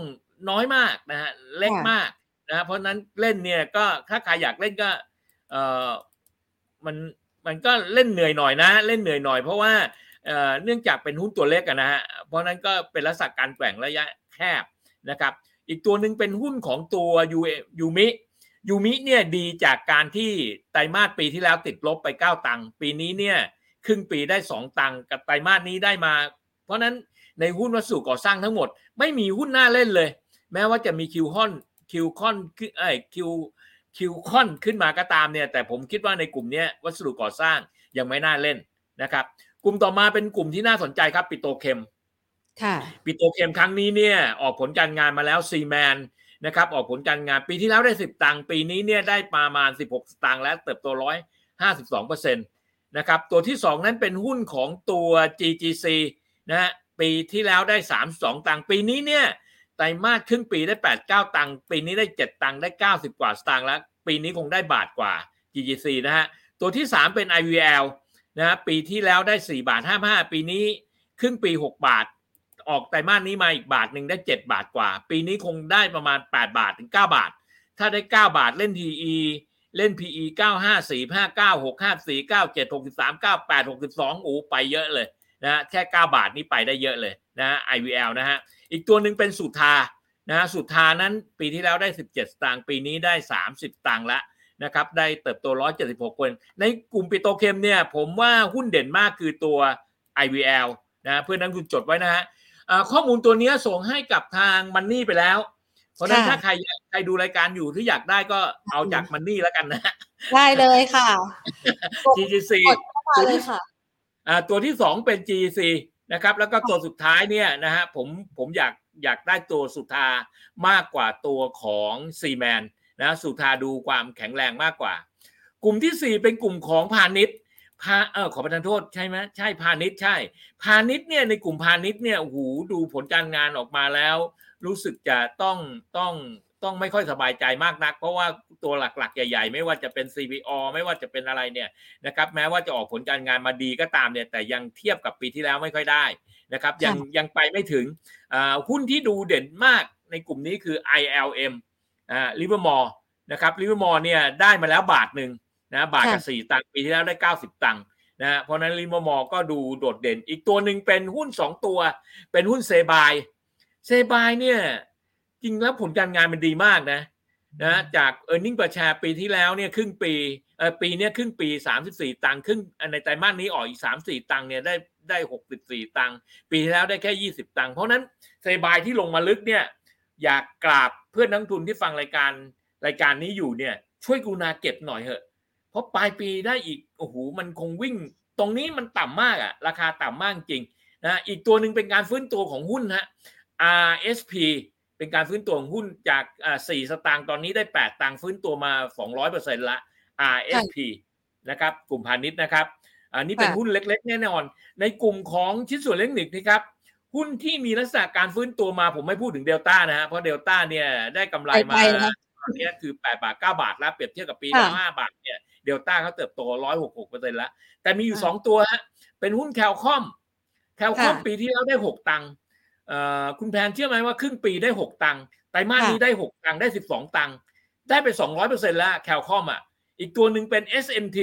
น้อยมากนะฮะเล็กมากนะเพราะนั้นเล่นเนี่ยก็ถ้าใครอยากเล่นก็เออมันมันก็เล่นเหนื่อยหน่อยนะ เล่นเหนื่อยหน่อยเพราะว่าเนื่องจากเป็นหุ้นตัวเล็กนะฮะเพราะนั้นก็เป็นลักษณะการแกว่งระยะแคบนะครับ อีกตัวหนึ่งเป็นหุ้นของตัว U UMI UMI เนี่ยดีจากการที่ไตรมาสปีที่แล้วติดลบไป 9 ตังค์ปีนี้เนี่ยครึ่งปีได้ 2 ตังค์กับไตรมาสนี้ได้มา เพราะนั้นในหุ้นวัสดุก่อสร้างทั้งหมด ไม่มีหุ้นน่าเล่นเลย แม้ว่าจะมี Q-CON Q-CON ไอ้ Q Q-CON ขึ้นมาก็ตามเนี่ย แต่ผมคิดว่าในกลุ่มนี้วัสดุก่อสร้างยังไม่น่าเล่นนะครับ กลุ่มต่อมาเป็นกลุ่มที่น่าสนใจครับปิโตเคมค่ะปิโตเคมครั้งนี้เนี่ยออกผลการงานมาแล้วซีแมน นะครับออกผลการงานปีที่แล้วได้ 10 ตังค์ปีนี้เนี่ยได้ประมาณ 16 สตางค์และเติบโตร้อยห้าสิบสองเปอร์เซ็นต์นะครับตัวที่ 2 นั้นเป็นหุ้นของตัว GGC นะฮะปีที่แล้วได้ 32 ตังค์ปีนี้เนี่ยไตรมาสครึ่งปีได้ 8 9 ตังค์ปีนี้ได้ 7 ตังค์ได้ 90 กว่าสตางค์แล้ว ปีนี้คงได้บาทกว่า GGC นะฮะตัวที่ 3 เป็น IVL นะฮะปีที่แล้วได้ 4 บาท 55 ปีนี้ครึ่งปี 6 บาท ออกไตรมาสนี้มาอีกบาทหนึ่งได้ 7 บาทกว่า ปีนี้คงได้ประมาณ 8 บาทถึง 9 บาท ถ้าได้ 9 บาทเล่น PE เล่น PE 9 5 4 5 9 6 5 4 9 7 63 9 8 62โอ้ไปเยอะเลยนะฮะแค่ 9 บาทนี่ไปได้เยอะเลยนะ IVL นะฮะ อีกตัวหนึ่งเป็นสุธานะฮะสุธานั้นปีที่แล้วได้ 17 สตางค์ปีนี้ได้ 30สตางค์ละนะครับได้เติบโต 176 คน ในกลุ่มปิโตเคมเนี่ยผมว่าหุ้นเด่นมากคือตัว IVL นะเพื่อนนั้นคุณจดไว้นะฮะ ข้อมูลตัวนี้ส่งให้กับทางมันนี่ไปแล้ว เพราะนั้นถ้าใครใครดูรายการอยู่ที่อยากได้ก็เอาจากมันนี่แล้วกันนะได้เลยค่ะ GGC ตัวที่ตัวที่สองเป็น GGC นะครับ แล้วก็ตัวสุดท้ายเนี่ยนะฮะผมผมอยากอยากได้ตัวสุธามากกว่าตัวของซีแมนนะสุธาดูความแข็งแรงมากกว่า กลุ่มที่ 4 เป็นกลุ่มของพาณิชย์ พาเออขอประทานโทษใช่ไหมใช่พาณิชย์ใช่ พาณิชย์เนี่ยในกลุ่มพาณิชย์เนี่ยโอ้โหดูผลการงานออกมาแล้ว รู้สึกจะต้องต้องต้องไม่ค่อยสบายใจมากนัก เพราะว่าตัวหลักๆ ใหญ่ๆ ไม่ว่าจะเป็น CPO ไม่ว่าจะเป็นอะไรเนี่ยนะครับแม้ว่าจะออกผลการงานมาดีก็ตามเนี่ยแต่ยังเทียบกับปีที่แล้วไม่ค่อยได้นะครับยังยังไปไม่ถึงหุ้นที่ดูเด่นมากในกลุ่มนี้คือ ILM อ่า Living Mall นะครับ Living Mall เนี่ยได้มาแล้วบาทหนึ่ง นะบาทกับสี่ตังค์ปีที่แล้วได้เก้าสิบตังค์นะฮะเพราะนั้นลิมมอก็ดูโดดเด่น อีกตัวหนึ่งเป็นหุ้นสองตัว เป็นหุ้นเซบายเซบายเนี่ยจริงแล้วผลการงานมันดีมากนะนะจาก e a r n i n g ประชาปีที่แล้วเนี่ยครึ่งปีเออปีเนี้ยครึ่งปี 34 ตังค์ครึ่งในไตรมาสนี้ออกอีก 3 4 ตังค์เนี่ยได้ได้ 64 ตังค์ปีที่แล้วได้แค่ 20 ตังค์เพราะนั้นเซบายที่ลงมาลึกเนี่ยอยากกราบเพื่อนนักทุนที่ฟังรายการรายการนี้อยู่เนี่ยช่วยกรุณาเก็บหน่อยเถอะ เพราะปลายปีได้อีกโอ้โหมันคงวิ่ง ตรงนี้มันต่ำมากอะราคาต่ำมากจริงนะอีกตัวหนึ่งเป็นการฟื้นตัวของหุ้นฮะ RSP เป็นการฟื้นตัวของหุ้นจากสี่สตางค์ตอนนี้ได้แปดตังค์ฟื้นตัวมาสองร้อยเปอร์เซ็นต์ละ RSP นะครับกลุ่มพาณิชย์นะครับ อันนี้เป็นหุ้นเล็ก ๆ แน่นอน ในกลุ่มของชิ้นส่วนเล็กนิกนะครับหุ้นที่มีลักษณะการฟื้นตัวมาผมไม่พูดถึงเดลต้านะฮะเพราะเดลต้าเนี่ยได้กำไรมา ตอนนี้คือแปดบาทเก้าบาทแล้วเปรียบเทียบกับปีละห้าบาทเนี่ยเดลต้าเขาเติบโตร้อยหกหกเปอร์เซ็นต์แล้ว แต่มีอยู่สองตัวฮะเป็นหุ้นแคลคอมแคลคอมปีที่แล้วได้หกตังค์คุณแพนเชื่อไหมว่าครึ่งปีได้หกตังค์ไตรมาสนี้ได้หกตังค์ได้สิบสองตังค์ได้ไปสองร้อยเปอร์เซ็นต์แล้วแคลคอมอะอีกตัวหนึ่งเป็น SMT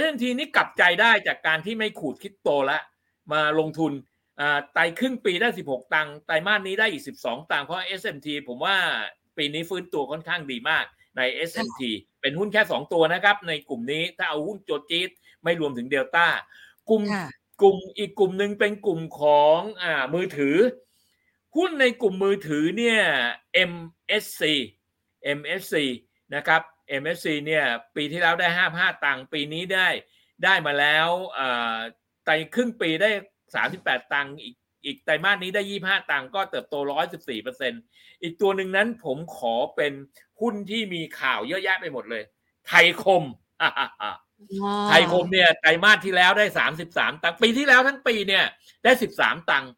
SMT นี่กลับใจได้จากการที่ไม่ขูดคิดโตแล้วมาลงทุนไตรครึ่งปีได้ 16 ตังค์ไตรมาสนี้ได้อีก 12 ตังค์เพราะ SMT ผมว่า ปีนี้ฟื้นตัวค่อนข้างดีมากใน SMT เป็นหุ้นแค่ 2 ตัวนะครับ ในกลุ่มนี้ถ้าเอาหุ้นโจจีดไม่รวมถึงเดลต้ากลุ่มกลุ่มอีกกลุ่มหนึ่งเป็นกลุ่มของอ่ามือถือ หุ้นในกลุ่มมือถือเนี่ย MSC MSC นะครับ MSC เนี่ยปีที่แล้วได้ห้าห้าตังค์ปีนี้ได้ได้มาแล้วไตรครึ่งปีได้สามสิบแปดตังค์อีก อีกไตรมาสนี้ได้ยี่ห้าตังค์ก็เติบโตร้อยสิบสี่เปอร์เซ็นอีกตัวหนึ่งนั้นผมขอเป็นหุ้นที่มีข่าวเยอะแยะไปหมดเลย ไทยคม ไทยคมเนี่ยไตรมาสที่แล้วได้สามสิบสามตังค์ปีที่แล้วทั้งปีเนี่ยได้สิบสามตังค์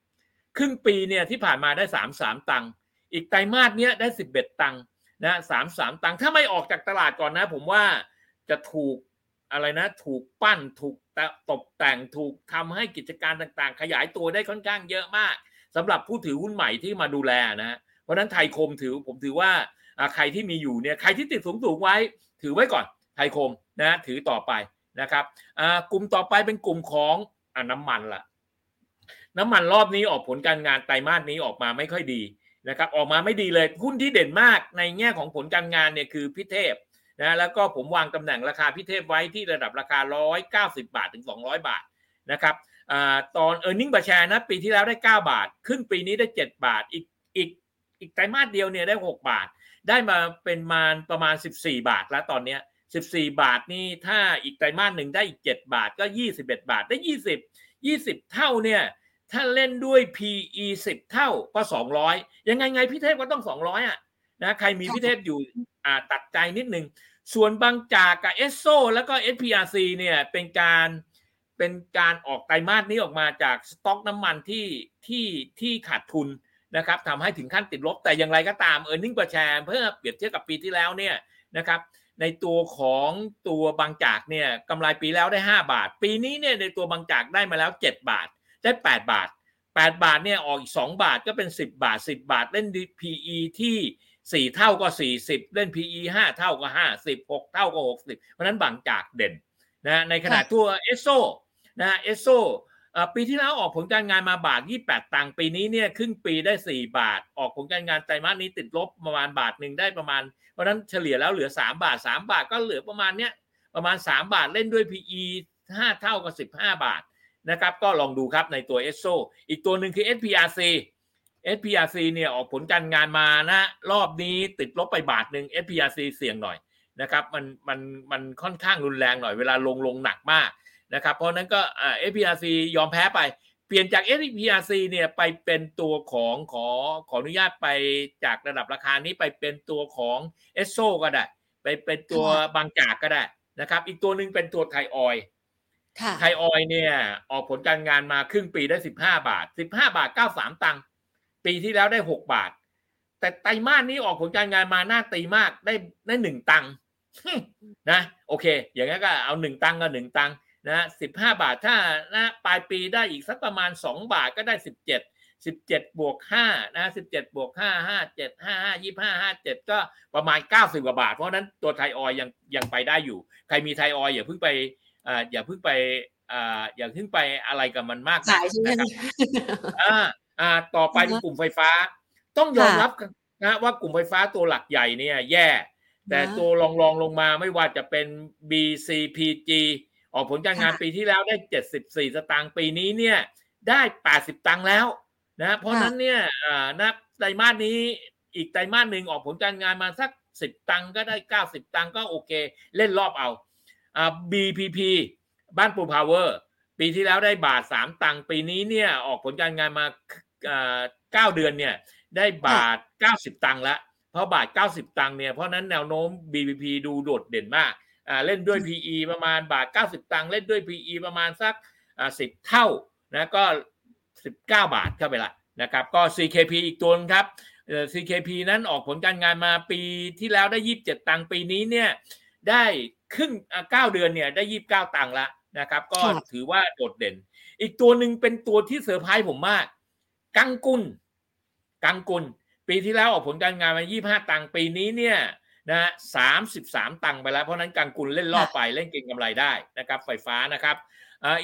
ครึ่งปีเนี่ยที่ผ่านมาได้สามสามตังค์อีกไตรมาสเนี้ยได้สิบเอ็ดตังค์นะสามสามตังค์ถ้าไม่ออกจากตลาดก่อนนะ ผมว่าจะถูกอะไรนะ ถูกปั้นถูก ตกแต่งถูกทำให้กิจการต่างๆ ขยายตัวได้ค่อนข้างเยอะมากสำหรับผู้ถือหุ้นใหม่ที่มาดูแลนะเพราะนั้นไทยคมถือผมถือว่าใครที่มีอยู่เนี่ยใครที่ติดสูงสูงไว้ ถือไว้ก่อนไทยคมนะถือต่อไปนะครับกลุ่มต่อไปเป็นกลุ่มของอน้ำมันละน้ำมันรอบนี้ออกผลการงานไตรมาสนี้ออกมาไม่ค่อยดีนะครับออกมาไม่ดีเลยหุ้นที่เด่นมากในแง่ของผลการงานเนี่ยคือพิเทพ นะแล้วก็ผมวางตำแหน่งราคาพิเทพไว้ที่ระดับราคา 190 บาทถึง 200 บาทนะครับอตอน e a r n i n g ประชานะปีที่แล้วได้ 9 บาทครึ่งปีนี้ได้ 7 บาท อีกอีกอีกไตรมาสเดียวเนี่ยได้ 6 บาท ได้มาเป็นมาประมาณ 14 บาทแล้วตอนเนี้ย14 บาทนี่ถ้าอีกไตรมาสหนึ่งได้อีก 7 บาทก็ 21 บาทได้ 20 20 เท่าเนี่ยถ้าเล่นด้วย PE 10 เท่าก็ 200 ยังไงไงพี่เทพก็ต้อง 200อะนะใครมีพี่เทพอยู่ อ่าตัดใจนิดนึง ส่วนบางจากกับเอสโซแล้วก็ SPRC เนี่ยเป็นการเป็นการออกไตรมาสนี้ออกมาจากสต็อกน้ำมันที่ที่ที่ขาดทุนนะครับทำให้ถึงขั้นติดลบแต่อย่างไรก็ตามเออร์เน็งประชาเพื่อเปรียบเทียบกับปีที่แล้วเนี่ยนะครับในตัวของตัวบางจากเนี่ยกำไรปีแล้วได้ 5 บาท ปีนี้เนี่ยในตัวบางจากได้มาแล้ว 7 บาทได้ 8 บาท 8 บาทเนี่ยออกอีก 2 บาทก็เป็น 10 บาท 10 บาทเล่น PE ที่ 4เท่าก็40เล่น PE 5เท่าก็50 6เท่าก็60เพราะนั้นบางจากเด่นนะในขณะตัวเอสโซนะเอสโซปีที่แล้วออกผลการงานมาบาท 28 ตังค์ปีนี้เนี่ยครึ่งปีได้ 4 บาท ออกผลการงานไตรมาสนี้ติดลบประมาณบาทหนึ่งได้ประมาณ เพราะนั้นเฉลี่ยแล้วเหลือ 3 บาท 3 บาทก็เหลือประมาณเนี้ยประมาณ 3 บาทเล่นด้วย PE 5 เท่ากับ 15 บาทนะครับก็ลองดูครับในตัว s อ o อีกตัวหนึ่งคือ SPRC SPRC เนี่ยออกผลการงานมานะรอบนี้ติดลบไปบาทหนึ่ง SPRC เสี่ยงหน่อยนะครับมันมันมันค่อนข้างรุนแรงหน่อยเวลาลงลงหนักมากนะครับเพราะนั้นก็อ่า SPRC ยอมแพ้ไป เปลี่ยนจาก SPRC เนี่ยไปเป็นตัวของขอขออนุญาตไปจากระดับราคานี้ไปเป็นตัวของ s อ o ก็ได้ ไปเป็นตัวบางจากก็ได้นะครับ อีกตัวหนึ่งเป็นตัวไทยออยไทยออยเนี่ยออกผลการงานมาครึ่งปีได้สิบห้าบาทสิบห้าบาทเก้าสามตังค์ ปีที่แล้วได้หกบาท แต่ไตรมาสนี้ออกผลการงานมาหน้าตีมากได้ได้หนึ่งตังค์นะโอเค อย่างนั้นก็เอาหนึ่งตังค์ก็หนึ่งตังค์นะสิบห้าบาทถ้านะปลายปีได้อีกสักประมาณสองบาทก็ได้สิบเจ็ดสิบเจ็ดบวกห้านะสิบเจ็ดบวกห้าห้าเจ็ดห้าห้ายี่ห้าห้าเจ็ดก็ประมาณเก้าสิบกว่าบาท เพราะนั้นตัวไทยออยยังยังไปได้อยู่ ใครมีไทยออยอย่าเพิ่งไปอ่าอย่าเพิ่งไปอ่าอย่าเพิ่งไปอะไรกับมันมากขายใช่ไหมนะครับอ่า อ่าต่อไปเป็นกลุ่มไฟฟ้า ต้องยอมรับนะว่ากลุ่มไฟฟ้าตัวหลักใหญ่เนี่ยแย่ แต่ตัวรองรองลงมาไม่ว่าจะเป็น BCPG ออกผลการงานปีที่แล้วได้ 74 สตางค์ปีนี้เนี่ยได้ 80 ตังค์แล้วนะเพราะนั้นเนี่ยนับไตรมาสนี้อีกไตรมาสหนึ่งออกผลการงานมาสัก 10 ตังค์ก็ได้ 90 ตังค์ก็โอเค เล่นรอบเอาอ่า BPP บ้านปูพาวเวอร์ปีที่แล้วได้บาท 3 ตังค์ปีนี้เนี่ยออกผลการงานมา เก้าเดือนเนี่ยได้บาท 90 ตังค์ละเพราะบาท 90 ตังค์เนี่ยเพราะนั้นแนวโน้ม BPP ดูโดดเด่นมากอ่าเล่นด้วย PE ประมาณบาท 90 ตังค์เล่นด้วย PE ประมาณสักอ่า10เท่านะก็ 19 บาทเข้าไปละนะครับก็ CKP อีกตัวนึงครับ CKP นั้นออกผลการงานมาปีที่แล้วได้ 27 ตังค์ปีนี้เนี่ยได้ครึ่งเก้าเดือนเนี่ยได้ 29 ตังค์ละนะครับ ก็ถือว่าโดดเด่น อีกตัวหนึ่งเป็นตัวที่เซอร์ไพรส์ผมมาก กังกุลกังกุล ปีที่แล้วออกผลการงานมา25 ตังค์ปีนี้เนี่ยนะสามสิบสามตังค์ไปแล้ว เพราะนั้นกังกุลเล่นรอบไปเล่นเก่งกำไรได้นะครับ ไฟฟ้านะครับ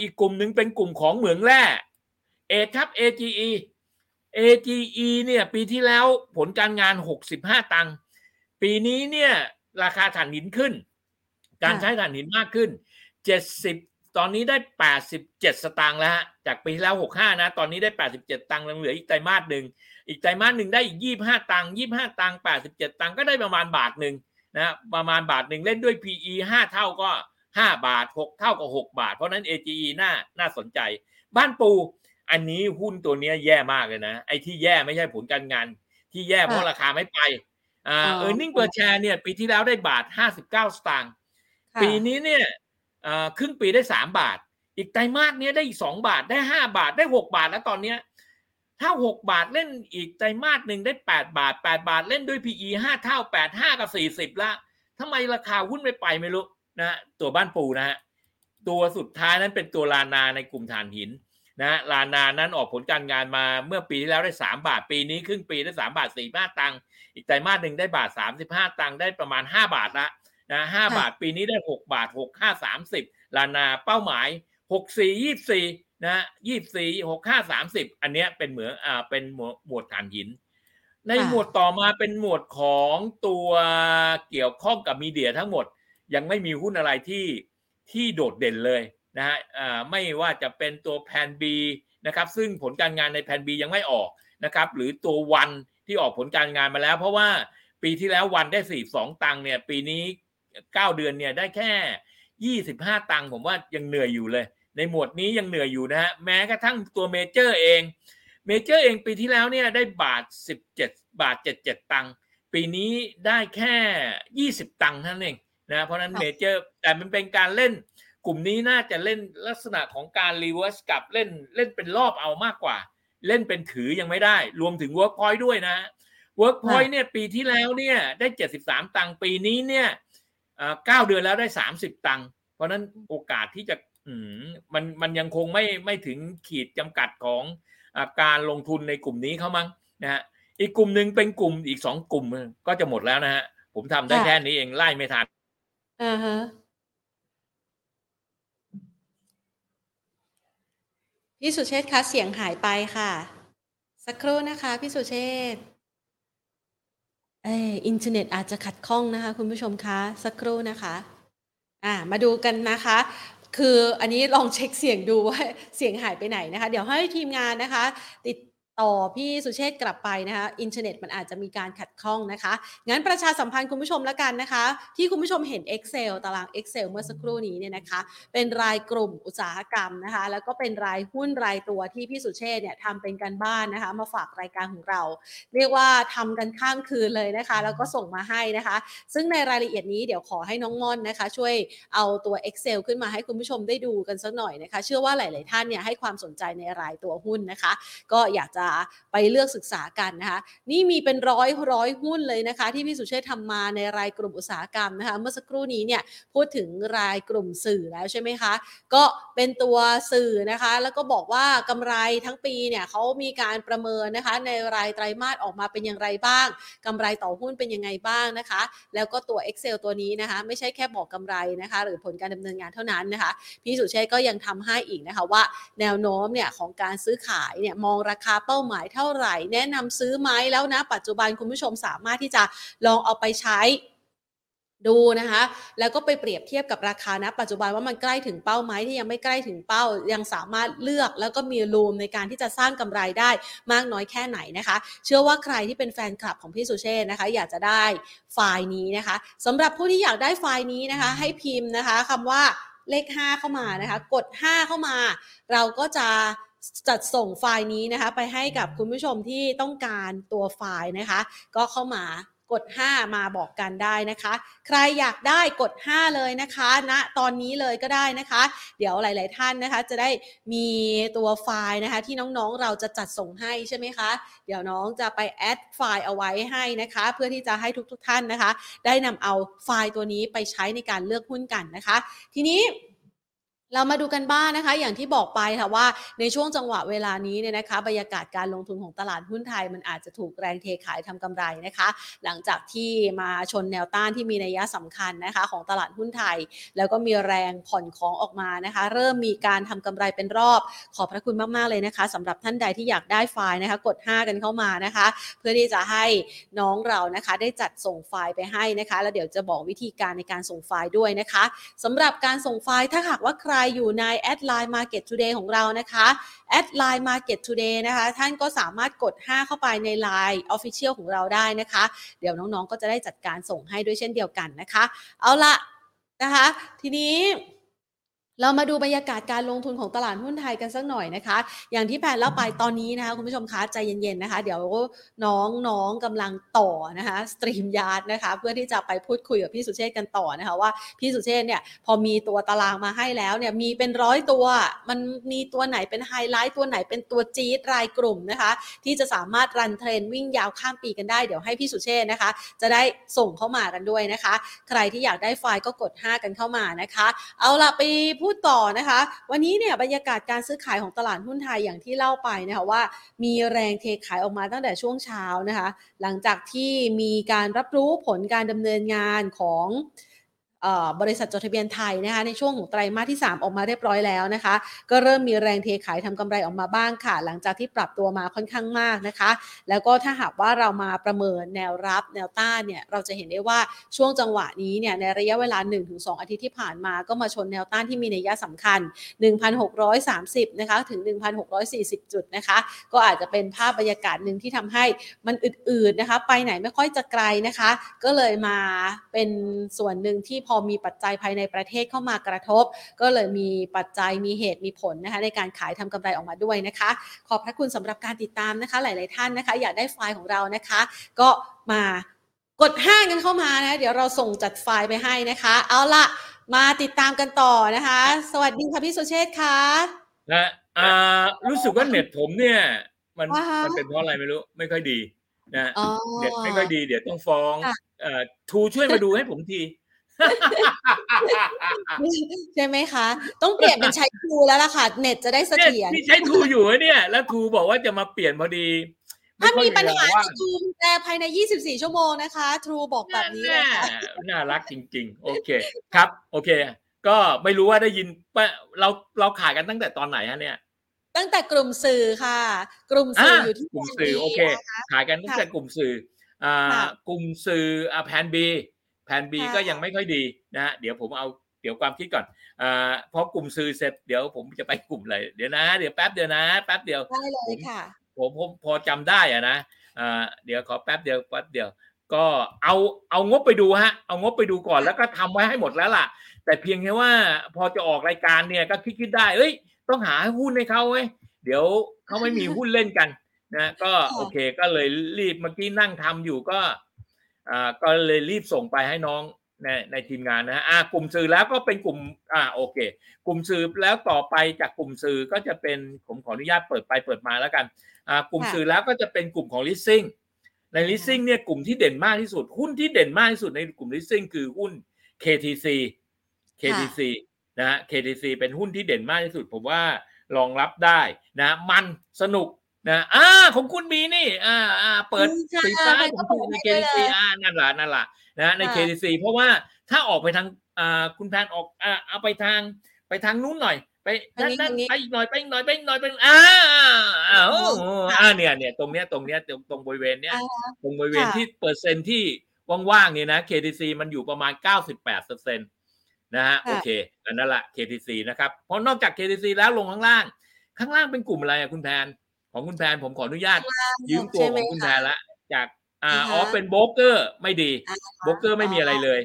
อีกกลุ่มหนึ่งเป็นกลุ่มของเหมืองแร่เอครับ AGE AGE เนี่ยปีที่แล้วผลการงาน 65 ตังค์ปีนี้เนี่ยราคาถ่านหินขึ้น การใช้ถ่านหินมากขึ้น 70 ตอนนี้ได้ 87 สตางค์แล้วฮะ จากปีที่แล้ว 65 นะ ตอนนี้ได้ 87 ตังค์เหลืออีกไตรมาสหนึ่งอีกไตรมาสหนึ่งได้อีก 25 ตังค์25 ตังค์87 ตังค์ก็ได้ประมาณบาทหนึ่งนะประมาณบาทหนึ่งเล่นด้วย PE 5 เท่าก็ 5 บาท 6 เท่ากับ 6 บาท เพราะนั้น AGE น่าน่าสนใจ บ้านปู อันนี้หุ้นตัวนี้แย่มากเลยนะ ไอ้ที่แย่ไม่ใช่ผลการงาน ที่แย่เพราะราคาไม่ไปอ่าเออร์เน็งเปอร์แชร์เนี่ยปีที่แล้วได้บาท 59 สตางค์ปีนี้เนี่ยครึ่งปีได้ 3 บาท อีกไตรมาสเนี้ยได้อีก2บาทได้5บาทได้6บาทแล้วตอนเนี้ยถ้า6บาทเล่นอีกไตรมาสหนึ่งได้8บาท8บาทเล่นด้วย PE 5เท่า8 5กับ40ละทำไมราคาหุ้นไม่ไปไม่รู้นะตัวบ้านปูนะฮะตัวสุดท้ายนั้นเป็นตัวลานาในกลุ่มถ่านหินนะลานานั้นออกผลการงานมาเมื่อปีที่แล้วได้ 3 บาทปีนี้ครึ่งปีได้3บาท4าตังค์อีกไตรมาสหนึ่งได้บาท 35 ตังค์ได้ประมาณ 5 บาทละนะ5บาทปีนี้ได้ 6 บาท 6 5 30 ลานาเป้าหมาย 6 4 24นะ24 6 5 30อันเนี้ยเป็นเหมือนอ่าเป็นหมวดถ่านหิน ในหมวดต่อมาเป็นหมวดของตัวเกี่ยวข้องกับ media ทั้งหมด ยังไม่มีหุ้นอะไรที่ที่โดดเด่นเลยนะฮะไม่ว่าจะเป็นตัวแพน B นะครับ ซึ่งผลการงานในแพน B ยังไม่ออกนะครับ หรือตัว ONE ที่ออกผลการงานมาแล้ว เพราะว่าปีที่แล้ว ONE ได้สี่สองตังค์เนี่ยปีนี้เก้าเดือนเนี่ยได้แค่ยี่สิบห้าตังค์ผมว่ายังเหนื่อยอยู่เลย ในหมวดนี้ยังเหนื่อยอยู่นะฮะแม้กระทั่งตัวเมเจอร์เองเมเจอร์เองปีที่แล้วเนี่ยได้บาทสิบเจ็ดบาทเจ็ดเจ็ดตังค์ปีนี้ได้แค่ยี่สิบตังค์เท่านั้นเองนะเพราะนั้นเมเจอร์แต่มันเป็นการเล่น กลุ่มนี้น่าจะเล่นลักษณะของการ reverse กลับเล่นเล่นเป็นรอบเอามากกว่า เล่นเป็นถือยังไม่ได้ รวมถึง Workpoint ด้วยนะ Workpoint เนี่ยปีที่แล้วเนี่ยได้ 73 ตังค์ปีนี้เนี่ยเก้าเดือนแล้วได้ 30 ตังค์เพราะนั้นโอกาสที่จะ มันมันยังคงไม่ไม่ถึงขีดจำกัดของการลงทุนในกลุ่มนี้เขามั้งนะฮะอีกกลุ่มหนึ่งเป็นกลุ่มอีกสองกลุ่มก็จะหมดแล้วนะฮะผมทำได้แค่นี้เองไล่ไม่ทันอ่าฮะพี่สุเชษคะเสียงหายไปค่ะ สักครู่นะคะพี่สุเชษเอออินเทอร์เน็ตอาจจะขัดข้องนะคะ คุณผู้ชมคะ สักครู่นะคะ อ่า มาดูกันนะคะ คืออันนี้ลองเช็คเสียงดูว่าเสียงหายไปไหนนะคะ เดี๋ยวให้ทีมงานนะคะ ติด ต่อพี่สุเชษกลับไปนะคะอินเทอร์เน็ตมันอาจจะมีการขัดข้องนะคะ งั้นประชาสัมพันธ์คุณผู้ชมแล้วกันนะคะ ที่คุณผู้ชมเห็น Excel ตาราง Excel เมื่อสักครู่นี้เนี่ยนะคะ เป็นรายกลุ่มอุตสาหกรรมนะคะ แล้วก็เป็นรายหุ้นรายตัวที่พี่สุเชษเนี่ยทำเป็นการบ้านนะคะ มาฝากรายการของเรา เรียกว่าทำกันข้ามคืนเลยนะคะ แล้วก็ส่งมาให้นะคะ ซึ่งในรายละเอียดนี้เดี๋ยวขอให้น้องม่อนนะคะ ช่วยเอาตัว Excel ขึ้นมาให้คุณผู้ชมได้ดูกันสักหน่อยนะคะ เชื่อว่าหลาย ๆ ท่านเนี่ยให้ความสนใจในรายตัวหุ้นนะคะ ก็อยากจะไปเลือกศึกษากันนะคะนี่มีเป็นร้อยร้อยหุ้นเลยนะคะ ที่พี่สุเชษทำมาในรายกลุ่มอุตสาหกรรมนะคะเมื่อสักครู่นี้เนี่ยพูดถึงรายกลุ่มสื่อแล้วใช่ไหมคะ ก็เป็นตัวสื่อนะคะ แล้วก็บอกว่ากำไรทั้งปีเนี่ยเขามีการประเมินนะคะ ในรายไตรมาสออกมาเป็นอย่างไรบ้างกำไรต่อหุ้นเป็นยังไงบ้างนะคะ แล้วก็ตัว Excel ตัวนี้นะคะ ไม่ใช่แค่บอกกำไรนะคะ หรือผลการดำเนินงานเท่านั้นนะคะ พี่สุเชษก็ยังทำให้อีกนะคะว่า แนวโน้มเนี่ยของการซื้อขายเนี่ยมองราคาเป้าหมายเท่าไหร่ แนะนำซื้อไหมแล้วนะ ปัจจุบันคุณผู้ชมสามารถที่จะลองเอาไปใช้ดูนะคะ แล้วก็ไปเปรียบเทียบกับราคานะ ปัจจุบันว่ามันใกล้ถึงเป้าไหมที่ยังไม่ใกล้ถึงเป้า ยังสามารถเลือกแล้วก็มีรูมในการที่จะสร้างกำไรได้มากน้อยแค่ไหนนะคะ เชื่อว่าใครที่เป็นแฟนคลับของพี่สุเชษนะคะ อยากจะได้ไฟล์นี้นะคะสำหรับผู้ที่อยากได้ไฟล์นี้นะคะ ให้พิมพ์นะคะคำว่าเลข 5 เข้ามานะคะ กด 5 เข้ามา เราก็จะ จัดส่งไฟล์นี้นะคะ ไปให้กับคุณผู้ชมที่ต้องการตัวไฟล์นะคะ ก็เข้ามากด 5 มาบอกกันได้นะคะ ใครอยากได้กด 5 เลยนะคะณนะตอนนี้เลยก็ได้นะคะ เดี๋ยวหลาย ๆ ท่านนะคะ จะได้มีตัวไฟล์นะคะ ที่น้องๆเราจะจัดส่งให้ใช่ไหมคะ เดี๋ยวน้องจะไปแอดไฟล์เอาไว้ให้นะคะ เพื่อที่จะให้ทุก ๆ ท่านนะคะ ได้นำเอาไฟล์ตัวนี้ไปใช้ในการเลือกหุ้นกันนะคะ ทีนี้ เรามาดูกันบ้างนะคะ อย่างที่บอกไปค่ะว่าในช่วงจังหวะเวลานี้เนี่ยนะคะบรรยากาศการลงทุนของตลาดหุ้นไทย มันอาจจะถูกแรงเทขายทำกำไรนะคะ หลังจากที่มาชนแนวต้านที่มีนัยสำคัญนะคะ ของตลาดหุ้นไทย แล้วก็มีแรงผ่อนของออกมานะคะ เริ่มมีการทำกำไรเป็นรอบ ขอบพระคุณมากๆเลยนะคะสำหรับท่านใดที่อยากได้ไฟล์นะคะ กด 5 กันเข้ามานะคะ เพื่อที่จะให้น้องเรานะคะ ได้จัดส่งไฟล์ไปให้นะคะ แล้วเดี๋ยวจะบอกวิธีการในการส่งไฟล์ด้วยนะคะสำหรับการส่งไฟล์ถ้าหากว่าใครอยู่ในแอดไลน์ Market Today ของเรานะคะแอดไลน์ Market Today นะคะท่านก็สามารถกด 5 เข้าไปใน Line Official ของเราได้นะคะ เดี๋ยวน้องๆก็จะได้จัดการส่งให้ด้วยเช่นเดียวกันนะคะ เอาละนะคะ ทีนี้ เรามาดูบรรยากาศการลงทุนของตลาดหุ้นไทยกันสักหน่อยนะคะ อย่างที่แพนเล่าไปตอนนี้นะคะคุณผู้ชมคะใจเย็นๆนะคะ เดี๋ยวน้องๆกำลังต่อนะคะ StreamYard นะคะ เพื่อที่จะไปพูดคุยกับพี่สุเชษกันต่อนะคะว่าพี่สุเชษเนี่ยพอมีตัวตารางมาให้แล้วเนี่ยมีเป็นร้อยตัว มันมีตัวไหนเป็นไฮไลท์ตัวไหนเป็นตัวจี๊ดรายกลุ่มนะคะ ที่จะสามารถรันเทรนวิ่งยาวข้ามปีกันได้เดี๋ยวให้พี่สุเชษนะคะ จะได้ส่งเข้ามากันด้วยนะคะ ใครที่อยากได้ไฟล์ก็กด 5 กันเข้ามานะคะ เอาล่ะไปพูดูดต่อนะคะ วันนี้เนี่ยบรรยากาศการซื้อขายของตลาดหุ้นไทยอย่างที่เล่าไปนะคะว่า มีแรงเทขายออกมาตั้งแต่ช่วงเช้านะคะ หลังจากที่มีการรับรู้ผลการดำเนินงานของ บริษัทจดทะเบียนไทยนะคะในช่วงของไตรมาสที่ 3 ออกมาเรียบร้อยแล้วนะคะ ก็เริ่มมีแรงเทขายทำกำไรออกมาบ้างค่ะ หลังจากที่ปรับตัวมาค่อนข้างมากนะคะ แล้วก็ถ้าหากว่าเรามาประเมินแนวรับแนวต้านเนี่ยเราจะเห็นได้ว่าช่วงจังหวะนี้เนี่ยในระยะเวลา 1-2 อาทิตย์ที่ผ่านมาก็มาชนแนวต้านที่มีนัยสำคัญ 1,630 นะคะถึง 1,640 จุดนะคะ ก็อาจจะเป็นภาพบรรยากาศหนึ่งที่ทำให้มันอืดๆนะคะ ไปไหนไม่ค่อยจะไกลนะคะ ก็เลยมาเป็นส่วนหนึ่งที่พอมีปัจจัยภายในประเทศเข้ามากระทบ ก็เลยมีปัจจัยมีเหตุมีผลนะคะในการขายทำกำไรออกมาด้วยนะคะ ขอบพระคุณสำหรับการติดตามนะคะ หลาย ๆ ท่านนะคะ อยากได้ไฟล์ของเรานะคะ ก็มากดห้างกันเข้ามานะเดี๋ยวเราส่งจัดไฟล์ไปให้นะคะ เอาละมาติดตามกันต่อนะคะ สวัสดีค่ะพี่สุเชษฐ์ค่ะนะอ่ารู้สึกว่าเน็ตผมเนี่ย มันมันเป็นเพราะอะไรไม่รู้ไม่ค่อยดีนะเน็ตไม่ค่อยดีเดี๋ยวต้องฟ้องเอ่อทูช่วยมาดูให้ผมที ใช่ไหมคะ ต้องเปลี่ยนเป็นใช้ทูแล้วล่ะค่ะ เน็ตจะได้เสถียรที่ใช้ทูอยู่เนี่ย แล้วทูบอกว่าจะมาเปลี่ยนพอดีถ้ามีปัญหาจะทูแต่ภายใน 24 ชั่วโมงนะคะ ทรูบอกแบบนี้นะคะน่ารักจริง ๆ โอเคครับ โอเค ก็ไม่รู้ว่าได้ยินเราเราขายกันตั้งแต่ตอนไหนฮะเนี่ย ตั้งแต่กลุ่มสื่อค่ะ กลุ่มสื่ออยู่ที่กลุ่มสื่อโอเค ขายกันตั้งแต่กลุ่มสื่ออ่ากลุ่มสื่ออ่าแพนบี แพนบีก็ยังไม่ค่อยดีนะฮะเดี๋ยวผมเอาเดี๋ยวความคิดก่อนอ่าพอกลุ่มสื่อเสร็จเดี๋ยวผมจะไปกลุ่มอะไรเดี๋ยวนะ เดี๋ยวแป๊บเดียวนะแป๊บเดียวได้เลยค่ะผมผมพอจำได้อะนะอ่าเดี๋ยวขอแป๊บเดียวแป๊บเดียว ก็เอาเอางบไปดูฮะ เอางบไปดูก่อนแล้วก็ทำไว้ให้หมดแล้วล่ะ แต่เพียงแค่ว่าพอจะออกรายการเนี่ยก็คิดคิดได้เอ้ย ต้องหาหุ้นให้เขาเว้ยเดี๋ยวเขาไม่มีหุ้นเล่นกันนะก็โอเคก็เลยรีบเมื่อกี้นั่งทำอยู่ก็ อ่าก็เลยรีบส่งไปให้น้องในในทีมงานนะฮะอ่ากลุ่มสื่อแล้วก็เป็นกลุ่มอ่าโอเค กลุ่มสื่อแล้วต่อไปจากกลุ่มสื่อก็จะเป็นผมขออนุญาตเปิดไปเปิดมาแล้วกันอ่ากลุ่มค่ะสื่อแล้วก็จะเป็นกลุ่มของ leasing ใน leasing เนี่ยกลุ่มที่เด่นมากที่สุด หุ้นที่เด่นมากที่สุดในกลุ่ม leasing คือหุ้น KTC KTC นะฮะ KTC เป็นหุ้นที่เด่นมากที่สุด ผมว่ารองรับได้นะมันสนุก นะอ่าของคุณมีนี่ อ่าอ่าเปิดอืมค่ะสีฟ้าเปิดของกระคุณปุกในให้ด้วย KTC เลยอ่านั่นแหละนั่นแหละนะในค่ะ KTC เพราะว่าถ้าออกไปทางอ่าคุณแพนออกอ่าเอาไปทางไปทางนู้นหน่อย ไปทางนี้นั่นทางนี้ไปอีกหน่อยไปอีกหน่อยไปอีกหน่อยไปอ่าอ่าโอ้โหค่ะอ่าเนี่ยเนี่ยตรงเนี้ยตรงเนี้ยตรงตรงบริเวณเนี้ยอ่าตรงบริเวณค่ะที่เปอร์เซ็นต์ที่ว่างๆเนี่ยนะ KTC มันอยู่ประมาณ 98เปอร์เซ็นต์นะฮะค่ะโอเคอันนั้นแหละ KTC นะครับเพราะนอกจาก KTC แล้วลงข้างล่าง ข้างล่างเป็นกลุ่มอะไรอะคุณแพน ของคุณแพนผมขออนุญาต ยืมตัวใช่ขไหมองคุณแพคะนละ จากอ่าอ่าฮะอ๋อเป็นโบรกเกอร์ไม่ดีอ่าโบรกเกอร์ไม่มีอะไรเลย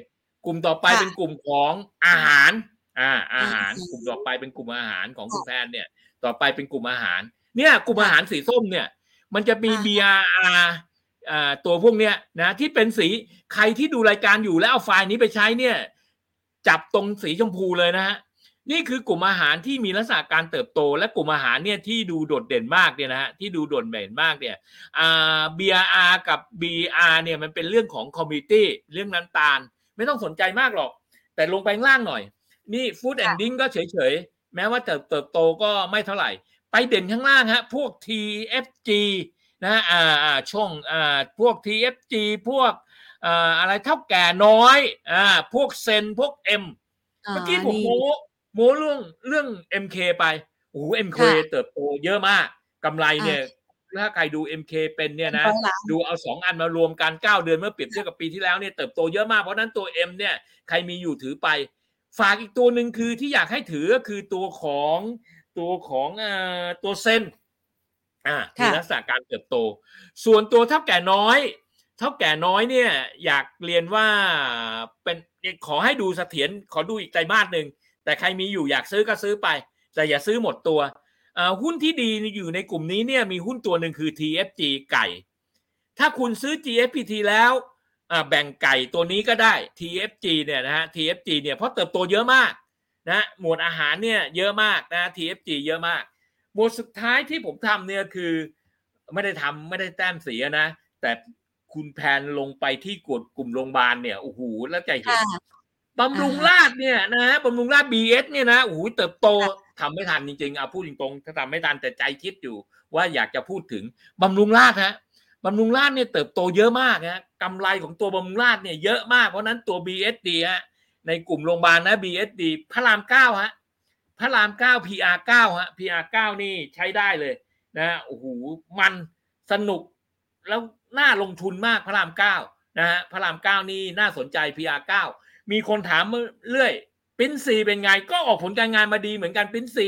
กลุ่มต่อไปค่ะเป็นกลุ่มของอาหาร อ่า อาหารอืมกลุ่มต่อไปเป็นกลุ่มอาหารของคุณแพนเนี่ย ต่อไปเป็นกลุ่มอาหาร เนี่ย กลุ่มอาหารสีส้มเนี่ย มันจะมีอ่า BRR อ่าตัวพวกเนี้ยนะที่เป็นสีใครที่ดูรายการอยู่แล้วเอาไฟล์นี้ไปใช้เนี่ย จับตรงสีชมพูเลยนะฮะ นี่คือกลุ่มอาหารที่มีลักษณะการเติบโต และกลุ่มอาหารเนี่ยที่ดูโดดเด่นมากเนี่ยนะฮะที่ดูโดดเด่นมากเนี่ยอ่า BRR กับ BR เนี่ยมันเป็นเรื่องของคอมมิ t ตี้เรื่องน้ำตาล ไม่ต้องสนใจมากหรอก แต่ลงไปข้างล่างหน่อย นี่ food and drink ก็เฉยๆ แม้ว่าเติบเติบโตก็ไม่เท่าไหร่ ไปเด่นข้างล่างฮะพวก TFG นะฮะอ่าอ่าช่องอ่าพวก TFG พวกอ่าอะไรเท่าแก่น้อยอ่าพวกเซนพวก M เมื่อกี้ผมนี่โม้ โม้เรื่องเรื่อง MK ไปโอ้โห MK ค่ะเติบโตเยอะมากกำไรเนี่ยถ้าใครดู MK เป็นเนี่ยนะร้อยล้านดูเอาสองอันมารวมกัน 9 เดือนเมื่อเปรียบเทียบกับปีที่แล้วเนี่ยเติบโตเยอะมาก เพราะฉะนั้นตัว M เนี่ยใครมีอยู่ถือไป ฝากอีกตัวหนึ่งคือที่อยากให้ถือก็คือตัวของตัวของเอ่อตัวเซนอ่าค่ะมีลักษณะการเติบโต ส่วนตัวเท่าแก่น้อย เท่าแก่น้อยเนี่ยอยากเรียนว่าเป็นขอให้ดูเสถียรขอดูอีกไตรมาสหนึ่ง แต่ใครมีอยู่อยากซื้อก็ซื้อไป แต่อย่าซื้อหมดตัวหุ้นที่ดีอยู่ในกลุ่มนี้เนี่ยมีหุ้นตัวหนึ่งคือ TFG ไก่ ถ้าคุณซื้อ GFPT แล้วแบ่งไก่ตัวนี้ก็ได้ TFG เนี่ยนะฮะ TFG เนี่ยเพราะเติบโตเยอะมากนะหมวดอาหารเนี่ยเยอะมากนะ TFG เยอะมาก หมวดสุดท้ายที่ผมทำเนี่ยคือไม่ได้ทำไม่ได้แต้มเสียนะ แต่คุณแพนลงไปที่กดกลุ่มโรงพยาบาลเนี่ยโอ้โหแล้วใจเห็น บำรุงราชเนี่ยนะฮะบำรุงราช BS เนี่ยนะโอ้โหเติบโตทำไม่ทันจริงๆเอาพูดตรงๆถ้าทำไม่ทันแต่ใจคิดอยู่ ว่าอยากจะพูดถึงบำรุงราชฮะบำรุงราชเนี่ยเติบโตเยอะมากนะกำไรของตัวบำรุงราชเนี่ยเยอะมากเพราะฉะนั้นตัว BSD ฮะในกลุ่มโรงพยาบาลนะ BSD พระรามเก้าฮะพระรามเก้า PR เก้าฮะ PR เก้านี่ใช้ได้เลยนะโอ้โหมันสนุกแล้วน่าลงทุนมากพระรามเก้านะฮะพระรามเก้านี่น่าสนใจ PR เก้า มีคนถามเรื่อยปิ้นซีเป็นไงก็ออกผลการงานมาดีเหมือนกันปิ้นซี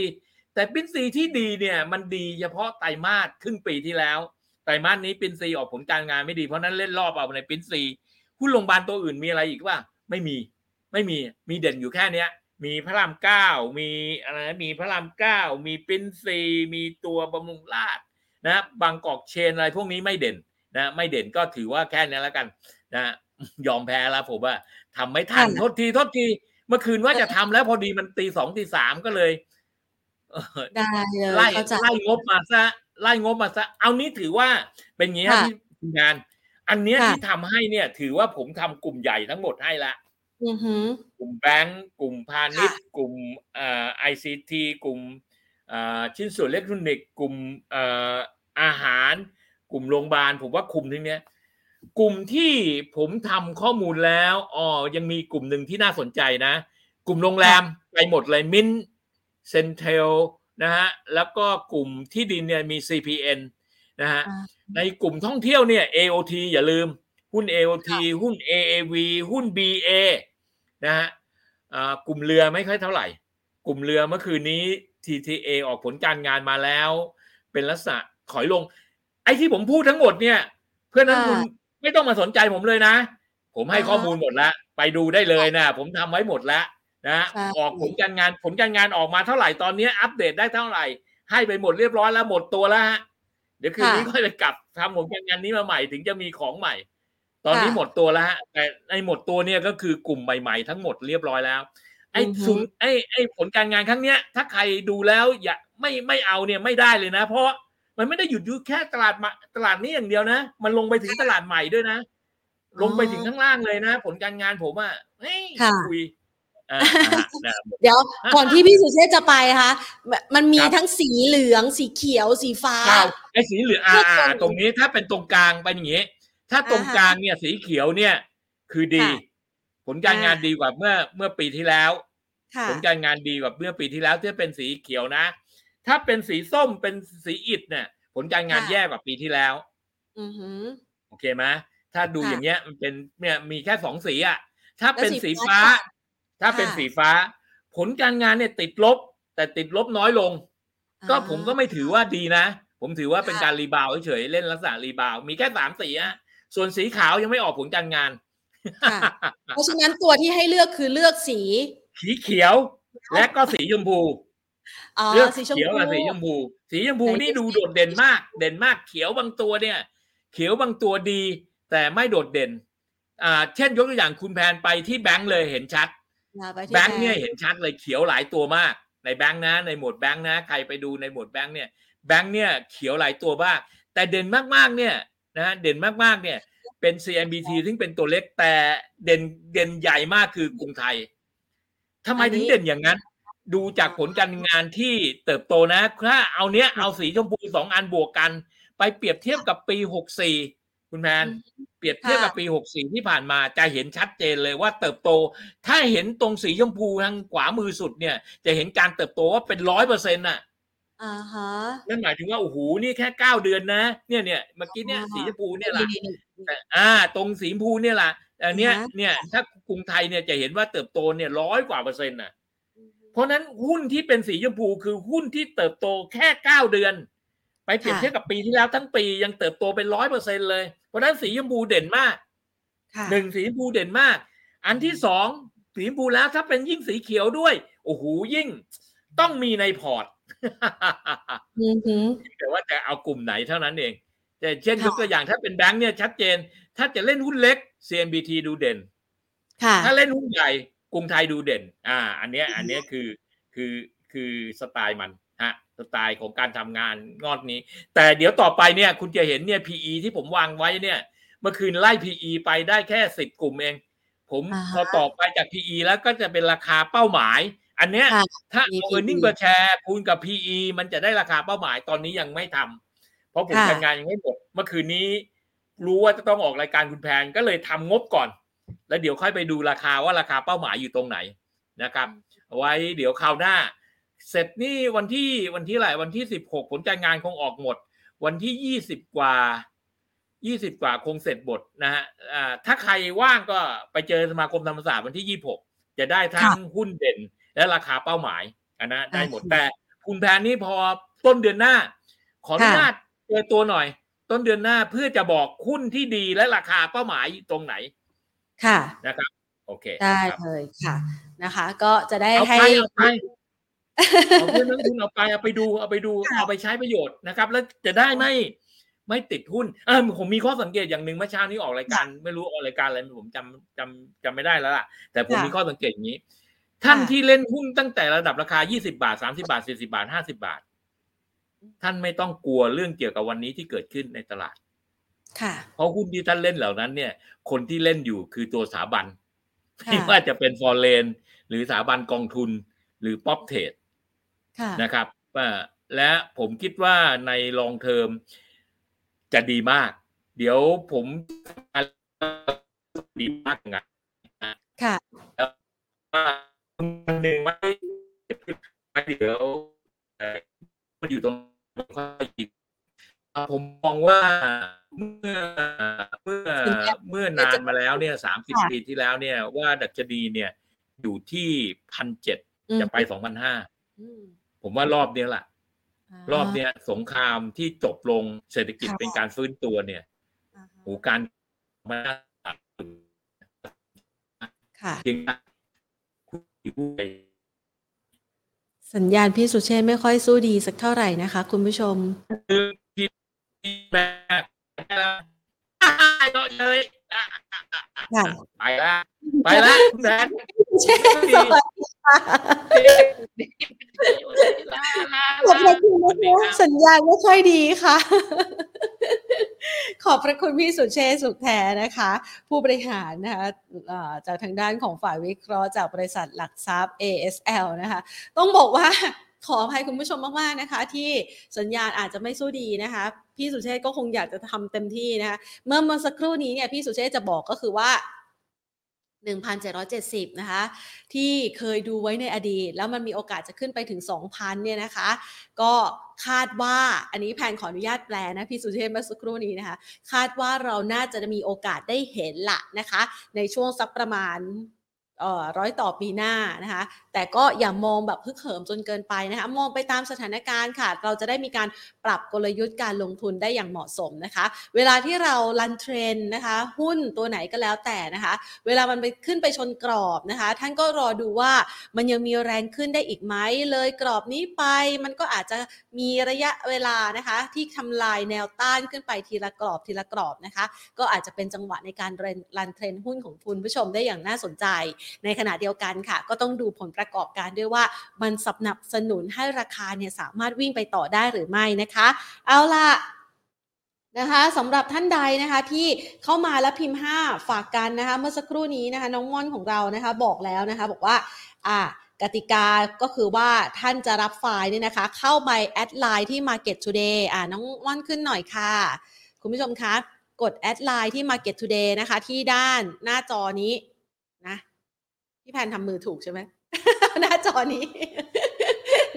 แต่ปิ้นซีที่ดีเนี่ยมันดีเฉพาะไตรมาสครึ่งปีที่แล้วไตรมาสนี้ปิ้นซีออกผลการงานไม่ดีเพราะนั้นเล่นรอบเอาในปิ้นซีหุ้นโรงพยาบาลตัวอื่นมีอะไรอีกว่าไม่มีไม่มีมีเด่นอยู่แค่เนี้ย มีพระรามเก้ามีอะไรมีพระรามเก้ามีปิ้นซีมีตัวบำรุงราชนะบางกอกเชนอะไรพวกนี้ไม่เด่นนะไม่เด่นก็ถือว่าแค่นี้แล้วกันนะ ยอมแพ้แล้วผมว่าทำไม่ทันค่ะโทษทีโทษที เมื่อคืนว่าจะทำแล้วพอดีมันตีสองตีสามก็เลยเอ่อได้เลยไล่เข้าใจไล่งบมาซะไล่งบมาซะ เอานี้ถือว่าเป็นอย่างนี้ค่ะที่ทีมงาน อันเนี้ยค่ะที่ทำให้เนี่ย ถือว่าผมทำกลุ่มใหญ่ทั้งหมดให้ละอือหือกลุ่มแบงก์กลุ่มพาณิชย์ กลุ่มเอ่อไอซีทีกลุ่มเอ่อชิ้นส่วนอิเล็กทรอนิกส์กลุ่มเอ่ออาหาร กลุ่มโรงพยาบาลผมว่าคุมทั้งเนี้ย กลุ่มที่ผมทำข้อมูลแล้วอ๋อยังมีกลุ่มหนึ่งที่น่าสนใจนะ กลุ่มโรงแรมไปหมดเลยมินเซนเทลนะฮะแล้วก็กลุ่มที่ดินเนี่ยมี CPN นะฮะอ่าในกลุ่มท่องเที่ยวเนี่ย AOT อย่าลืม หุ้น AOT หุ้น AAV หุ้น BA นะฮะอ่ากลุ่มเรือไม่ค่อยเท่าไหร่ กลุ่มเรือเมื่อคืนนี้ TTA ออกผลการงานมาแล้ว เป็นลักษณะถอยลง ไอ้ที่ผมพูดทั้งหมดเนี่ย เพื่อนนั้นค่ะคุณ ไม่ต้องมาสนใจผมเลยนะ ผมให้อ่าฮะข้อมูลหมดแล้วไปดูได้เลยนะ ผมทำไว้หมดแล้วนะใช่ออกผลการงานผลการงานออกมาเท่าไหร่ตอนนี้อัปเดตได้เท่าไหร่ ให้ไปหมดเรียบร้อยแล้วหมดตัวแล้วฮะเดี๋ยวคืนนี้ค่อยไปกลับทำผลการงานนี้มาใหม่ถึงจะมีของใหม่ ตอนนี้หมดตัวแล้วฮะแต่ในหมดตัวเนี่ยก็คือกลุ่มใหม่ๆ ทั้งหมดเรียบร้อยแล้ว ไอ้สุนไอ้ไอ้ผลการงานครั้งเนี้ย ถ้าใครดูแล้วอย่าไม่ไม่เอาเนี่ยไม่ได้เลยนะ เพราะ มันไม่ได้หยุดอยู่แค่ตลาดมาตลาดนี้อย่างเดียวนะ มันลงไปถึงตลาดใหม่ด้วยนะ ลงไปถึงข้างล่างเลยนะ ผลการงานผมอะเฮ้ยค่ะคุยอ่าอ่าเดี๋ยวก่อนที่พี่สุเชษจะไปคะมันมีครับทั้งสีเหลือง สีเขียว สีฟ้าเก้าไอ้สีเหลืองอ่าเพื่ออ่าตรงตรงนี้ถ้าเป็นตรงกลางเป็นอย่างงี้ ถ้าตรงอ่าฮะกลางเนี่ย สีเขียวเนี่ย คือดีค่ะผลการงานอ่าดีกว่าเมื่อเมื่อปีที่แล้วค่ะผลการงานดีกว่าเมื่อปีที่แล้วที่เป็นสีเขียวนะ ถ้าเป็นสีส้มเป็นสีอิฐเนี่ย ผลการงานค่ะแย่กว่าปีที่แล้วอือหือโอเคไหมถ้าดูค่ะอย่างเงี้ยมันเป็นเนี่ยมีแค่สองสีอะ ถ้าเป็นแล้วสีสีฟ้าฟ้าค่ะถ้าเป็นค่ะสีฟ้า ผลการงานเนี่ยติดลบ แต่ติดลบน้อยลง ก็ผมก็ไม่ถือว่าดีนะ ผมถือว่าเป็นค่ะการ rebound เฉยๆเล่นลักษณะ rebound มีแค่สามสีอะส่วนสีขาวยังไม่ออกผลการงานค่ะเพราะฉะนั้นตัวที่ให้เลือกคือเลือกสี สีเขียว และก็สีชมพูอ๋อ เลือกสีชมเขียวพูกับสีชมพู สีชมพูไหนนี่ดูดูสิโดดเด่นมาก เด่นมากเขียวบางตัวเนี่ย เขียวบางตัวดี แต่ไม่โดดเด่น อ่า เช่นยกตัวอย่างคุณแพนไปที่แบงค์เลยเห็นชัดนะไปที่แบงค์เนี่ยเห็นชัดเลยเขียวหลายตัวมาก ในแบงค์นะ ในหมวดแบงค์นะ ใครไปดูในหมวดแบงค์เนี่ย แบงค์เนี่ยเขียวหลายตัวมาก แต่เด่นมากๆเนี่ยนะเด่นมากๆเนี่ยเป็น CMBT ซึ่งเป็นตัวเล็กแต่เด่นเด่นใหญ่มากคือกรุงไทยทำไมถึงเด่นอย่างนั้น ดูจากผลการงานที่เติบโตนะ ถ้าเอาเนี้ยเอาสีชมพูสองอันบวกกัน ไปเปรียบเทียบกับปีหกสี่คุณแพนเปรียบเทียบกับปี64ที่ผ่านมาจะเห็นชัดเจนเลยว่าเติบโต ถ้าเห็นตรงสีชมพูทางขวามือสุดเนี่ย จะเห็นการเติบโตว่าเป็นร้อยเปอร์เซ็นต์น่ะอ่าฮะนั่นหมายถึงว่าโอ้โหนี่แค่เก้าเดือนนะ เนี่ยเนี่ยเมื่อกี้เนี่ยอ่าสีชมพูเนี่ยแหละนี่นี่นี่แต่อ่า ตรงสีชมพูเนี่ยแหละอันเนี้ยอ่าฮะเนี่ยถ้ากรุงไทยเนี่ยจะเห็นว่าเติบโตเนี่ยร้อยกว่าเปอร์เซ็นต์น่ะ เพราะฉะนั้นหุ้นที่เป็นสีชมพูคือหุ้นที่เติบโตแค่เก้าเดือน ไปเปรียบค่ะเทียบกับปีที่แล้วทั้งปียังเติบโตเป็นร้อยเปอร์เซ็นเลย เพราะฉะนั้นสีชมพูเด่นมากค่ะหนึ่งสีชมพูเด่นมาก อันที่สองสีชมพูแล้วถ้าเป็นยิ่งสีเขียวด้วยโอ้โหยิ่งต้องมีในพอร์ตอือหือแต่ว่าจะเอากลุ่มไหนเท่านั้นเอง แต่เช่นค่ะยกตัวอย่างถ้าเป็นแบงค์เนี่ยชัดเจน ถ้าจะเล่นหุ้นเล็ก CMBT ดูเด่นค่ะถ้าเล่นหุ้นใหญ่ กรุงไทยดูเด่น อ่า อันเนี้ย อันเนี้ยคือ คือ คือสไตล์มันฮะ สไตล์ของการทำงานงอดนี้ แต่เดี๋ยวต่อไปเนี่ย คุณจะเห็นเนี่ย PE ที่ผมวางไว้เนี่ย เมื่อคืนไล่ PE ไปได้แค่สิบกลุ่มเอง ผมอ่าฮะพอต่อไปจาก PE แล้วก็จะเป็นราคาเป้าหมาย อันเนี้ยค่ะถ้ามีเอา PE earning per share คูณกับ PE มันจะได้ราคาเป้าหมายตอนนี้ยังไม่ทำเพราะผมค่ะทำงานยังไม่หมด เมื่อคืนนี้ รู้ว่าจะต้องออกรายการคุณแพนก็เลยทำงบก่อน แล้วเดี๋ยวค่อยไปดูราคาว่าราคาเป้าหมายอยู่ตรงไหนนะครับเอาไว้เดี๋ยวคราวหน้า เสร็จนี่วันที่วันที่อะไรวันที่สิบหกผลการงานคงออกหมด วันที่ยี่สิบกว่ายี่สิบกว่าคงเสร็จหมดนะฮะอ่าถ้าใครว่างก็ไปเจอสมาคมธรรมศาสตร์วันที่ยี่หกจะได้ทั้งหุ้นเด่น และราคาเป้าหมายอันนะได้หมดอ่าแต่คุณแพนนี่พอต้นเดือนหน้า ขออนุค่ะญาตเจอตัวหน่อย ต้นเดือนหน้าเพื่อจะบอกหุ้นที่ดีและราคาเป้าหมายอยู่ตรงไหน ค่ะนะครับโอเคได้ครับเลยค่ะนะคะ ก็จะได้เอาให้ไปเอาไปเอาเพื่อนนักทุนเอาไปเอาไปดูเอาไปดูค่ะเอาไปใช้ประโยชน์นะครับ แล้วจะได้ไม่ไม่ติดหุ้นเออผมมีข้อสังเกตอย่างหนึ่งเมื่อเช้านี้ออกรายการ ไม่รู้ออกรายการอะไรผมจำจำจำไม่ได้แล้วล่ะ แต่ผมค่ะมีข้อสังเกตอย่างนี้ ท่านค่ะที่เล่นหุ้นตั้งแต่ระดับราคา 20 บาท 30 บาท 40 บาท 50 บาท ท่านไม่ต้องกลัวเรื่องเกี่ยวกับวันนี้ที่เกิดขึ้นในตลาดค่ะ เพราะหุ้นที่ท่านเล่นเหล่านั้น เนี่ย คนที่เล่นอยู่คือตัวสถาบันค่ะไม่ว่าจะเป็น foreign หรือสถาบันกองทุนหรือ prop tradeค่ะนะครับว่าและผมคิดว่าในลองเทอมจะดีมาก เดี๋ยวผมดีมากไงค่ะว่าวันหนึ่งไม่เดี๋ยวเอ่อมันอยู่ตรงค่อยหยิบอ่า ผมมองว่าเมื่อเมื่อเมื่อนานมาแล้วเนี่ยสามสิบค่ะปีที่แล้วเนี่ยว่าดัชนีเนี่ย อยู่ที่พันเจ็ดอืมจะไปสองพันห้าอืมผมว่ารอบเนี้ยแหละรอบเนี้ยสงครามที่จบลงเศรษฐกิจค่ะเป็นการฟื้นตัวเนี่ยอ่าฮะโหการมาค่ะจริงนะคุณผู้ใหญ่สัญญาณพี่สุเชษฐ์ไม่ค่อยสู้ดีสักเท่าไหร่นะคะ คุณผู้ชม คือที่แม่เลยค่ะไปละไปละแดนเชษสวัสดีค่ะขอบพระคุณนะคะสัญญาณไม่ค่อยดีค่ะ ขอบพระคุณพี่สุเชษสุขแท้นะคะ ผู้บริหารนะคะจากทางด้านของฝ่ายวิเคราะห์จากบริษัทหลักทรัพย์ ASL นะคะ ต้องบอกว่า ขออภัยคุณผู้ชมมากๆนะคะ ที่สัญญาณอาจจะไม่สู้ดีนะคะ พี่สุเชษก็คงอยากจะทำเต็มที่นะคะเมื่อเมื่อสักครู่นี้เนี่ยพี่สุเชษจะบอกก็คือว่า 1,770 นะคะ ที่เคยดูไว้ในอดีต แล้วมันมีโอกาสจะขึ้นไปถึง 2,000 เนี่ยนะคะ ก็คาดว่าอันนี้แผนขออนุญาตแปลนะพี่สุเทพเมื่อสักครู่นี้นะคะ คาดว่าเราน่าจะมีโอกาสได้เห็นละนะคะ ในช่วงสักประมาณ ร้อยต่อปีหน้านะคะ แต่ก็อย่ามองแบบพึกเหิมจนเกินไปนะคะ มองไปตามสถานการณ์ค่ะ เราจะได้มีการปรับกลยุทธ์การลงทุนได้อย่างเหมาะสมนะคะ เวลาที่เรา run trend นะคะ หุ้นตัวไหนก็แล้วแต่นะคะ เวลามันไปขึ้นไปชนกรอบนะคะ ท่านก็รอดูว่ามันยังมีแรงขึ้นได้อีกไหมเลยกรอบนี้ไป มันก็อาจจะมีระยะเวลานะคะ ที่ทำลายแนวต้านขึ้นไปทีละกรอบทีละกรอบนะคะ ก็อาจจะเป็นจังหวะในการ run trend หุ้นของคุณผู้ชมได้อย่างน่าสนใจในขณะเดียวกันค่ะ ก็ต้องดูผลประกอบการด้วยว่ามันสนับสนุนให้ราคาเนี่ยสามารถวิ่งไปต่อได้หรือไม่นะคะ เอาล่ะนะคะสำหรับท่านใดนะคะที่เข้ามาแล้วพิมพ์ 5 ฝากกันนะคะ เมื่อสักครู่นี้นะคะ น้องม่อนของเรานะคะ บอกแล้วนะคะ บอกว่า อ่ากติกาก็คือว่าท่านจะรับไฟล์เนี่ยนะคะ เข้าไป add ไลน์ที่ Market Today อ่าน้องม่อนขึ้นหน่อยค่ะ คุณผู้ชมคะ กด add ไลน์ที่ Market Today นะคะ ที่ด้านหน้าจอนี้ พี่แพนทำมือถูกใช่ไหมหน้าจอนี้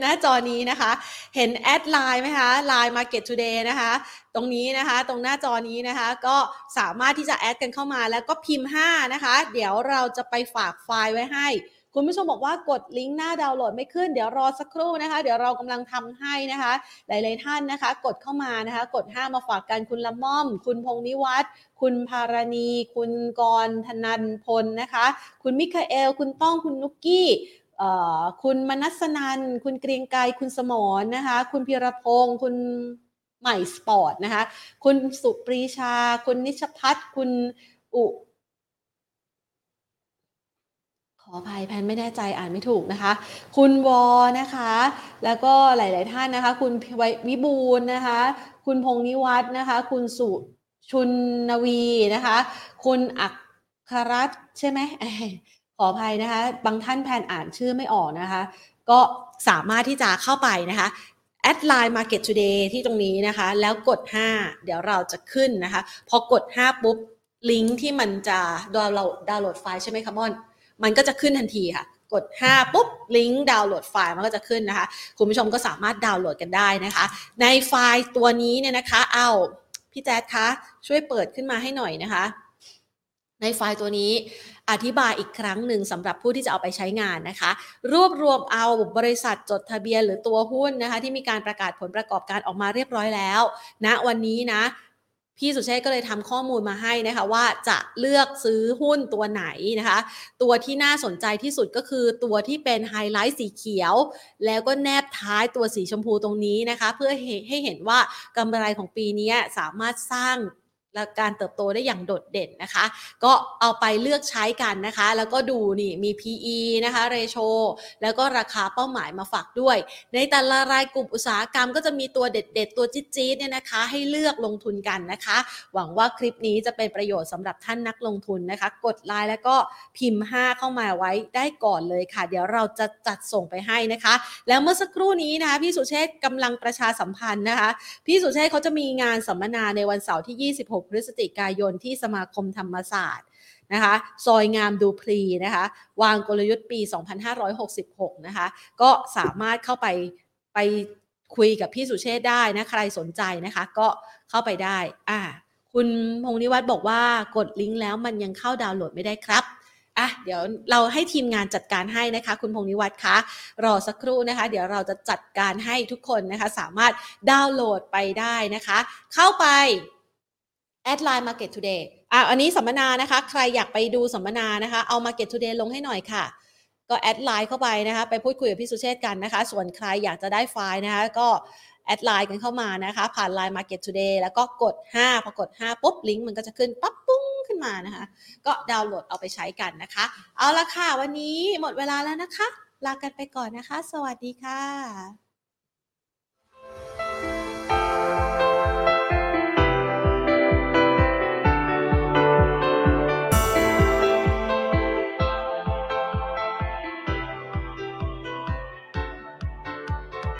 หน้าจอนี้นะคะ เห็น add ไลน์ไหมคะไลน์ Market Today นะคะ ตรงนี้นะคะ ตรงหน้าจอนี้นะคะ ก็สามารถที่จะ add กันเข้ามาแล้วก็พิมพ์ 5 นะคะ เดี๋ยวเราจะไปฝากไฟล์ไว้ให้ คุณผู้ชมบอกว่ากดลิงก์หน้าดาวน์โหลดไม่ขึ้น เดี๋ยวรอสักครู่นะคะ เดี๋ยวเรากำลังทำให้นะคะ หลาย ๆ ท่านนะคะ กดเข้ามานะคะ กด5มาฝากกันคุณละม่อม คุณพงนิวัฒน์คุณภารณี คุณกรธนันพลนะคะ คุณมิคาเอล คุณต้องคุณนุกกี้คุณมนัสนัน คุณเกรียงไกรคุณสมรนะคะ คุณพิรพงศ์คุณใหม่สปอร์ตนะคะ คุณสุปรีชา คุณนิชพัฒน์คุณอุ ขออภัยแพนไม่แน่ใจอ่านไม่ถูกนะคะ คุณวอนะคะ แล้วก็หลาย ๆ ท่านนะคะ คุณวิบูลนะคะ คุณพงนิวัฒนะคะ คุณสุชุนนวีนะคะ คุณอักครัตใช่ไหมขออภัยนะคะ บางท่านแพนอ่านชื่อไม่ออกนะคะ ก็สามารถที่จะเข้าไปนะคะแอดไลน์ Market Today ที่ตรงนี้นะคะ แล้วกด 5 เดี๋ยวเราจะขึ้นนะคะ พอกด 5 ปุ๊บ ลิงก์ที่มันจะดาวน์โหลดดาวน์โหลดไฟล์ใช่ไหมคะมอน มันก็จะขึ้นทันทีค่ะ กด 5 ปุ๊บ ลิงก์ดาวน์โหลดไฟล์มันก็จะขึ้นนะคะ คุณผู้ชมก็สามารถดาวน์โหลดกันได้นะคะ ในไฟล์ตัวนี้เนี่ยนะคะเอาพี่แจ๊ดคะ ช่วยเปิดขึ้นมาให้หน่อยนะคะ ในไฟล์ตัวนี้อธิบายอีกครั้งหนึ่งสำหรับผู้ที่จะเอาไปใช้งานนะคะ รวบรวมเอาบริษัทจดทะเบียนหรือตัวหุ้นนะคะ ที่มีการประกาศผลประกอบการออกมาเรียบร้อยแล้วณนะวันนี้นะ พี่สุเชษก็เลยทำข้อมูลมาให้นะคะว่าจะเลือกซื้อหุ้นตัวไหนนะคะ ตัวที่น่าสนใจที่สุดก็คือตัวที่เป็นไฮไลท์สีเขียว แล้วก็แนบท้ายตัวสีชมพูตรงนี้นะคะ เพื่อให้เห็นว่ากำไรของปีนี้สามารถสร้าง และการเติบโตได้อย่างโดดเด่นนะคะ ก็เอาไปเลือกใช้กันนะคะ แล้วก็ดูนี่มี PE นะคะเรโชแล้วก็ราคาเป้าหมายมาฝากด้วย ในแต่ละรายกลุ่มอุตสาหกรรมก็จะมีตัวเด็ด ๆ ตัวจี๊ดๆเนี่ยนะคะ ให้เลือกลงทุนกันนะคะ หวังว่าคลิปนี้จะเป็นประโยชน์สำหรับท่านนักลงทุนนะคะ กดไลน์แล้วก็พิมพ์ 5 เข้ามาไว้ได้ก่อนเลยค่ะ เดี๋ยวเราจะจัดส่งไปให้นะคะ แล้วเมื่อสักครู่นี้นะคะพี่สุเชษกำลังประชาสัมพันธ์นะคะ พี่สุเชษเขาจะมีงานสัมมนาในวันเสาร์ที่ 26 6 พฤศจิกายนที่สมาคมธรรมศาสตร์นะคะซอยงามดูพลีนะคะ วางกลยุทธ์ปี 2566 นะคะ ก็สามารถเข้าไปไปคุยกับพี่สุเชษได้นะ ใครสนใจนะคะ ก็เข้าไปได้ อ่า คุณพงนิวัฒน์บอกว่ากดลิงก์แล้วมันยังเข้าดาวน์โหลดไม่ได้ครับอะเดี๋ยวเราให้ทีมงานจัดการให้นะคะ คุณพงนิวัฒน์คะรอสักครู่นะคะ เดี๋ยวเราจะจัดการให้ทุกคนนะคะ สามารถดาวน์โหลดไปได้นะคะ เข้าไป แอดไลน์ Market Today อะอันนี้สัมมนานะคะ ใครอยากไปดูสัมมนานะคะ เอา Market Today ลงให้หน่อยค่ะ ก็ add ไลน์เข้าไปนะคะ ไปพูดคุยกับพี่สุเชษกันนะคะ ส่วนใครอยากจะได้ไฟล์นะคะ ก็ add ไลน์กันเข้ามานะคะ ผ่านไลน์ Market Today แล้วก็กด 5 พอกด 5 ปุ๊บ ลิงก์มันก็จะขึ้นปั๊บปุ้งขึ้นมานะคะ ก็ดาวน์โหลดเอาไปใช้กันนะคะ เอาละค่ะ วันนี้หมดเวลาแล้วนะคะ ลากันไปก่อนนะคะ สวัสดีค่ะ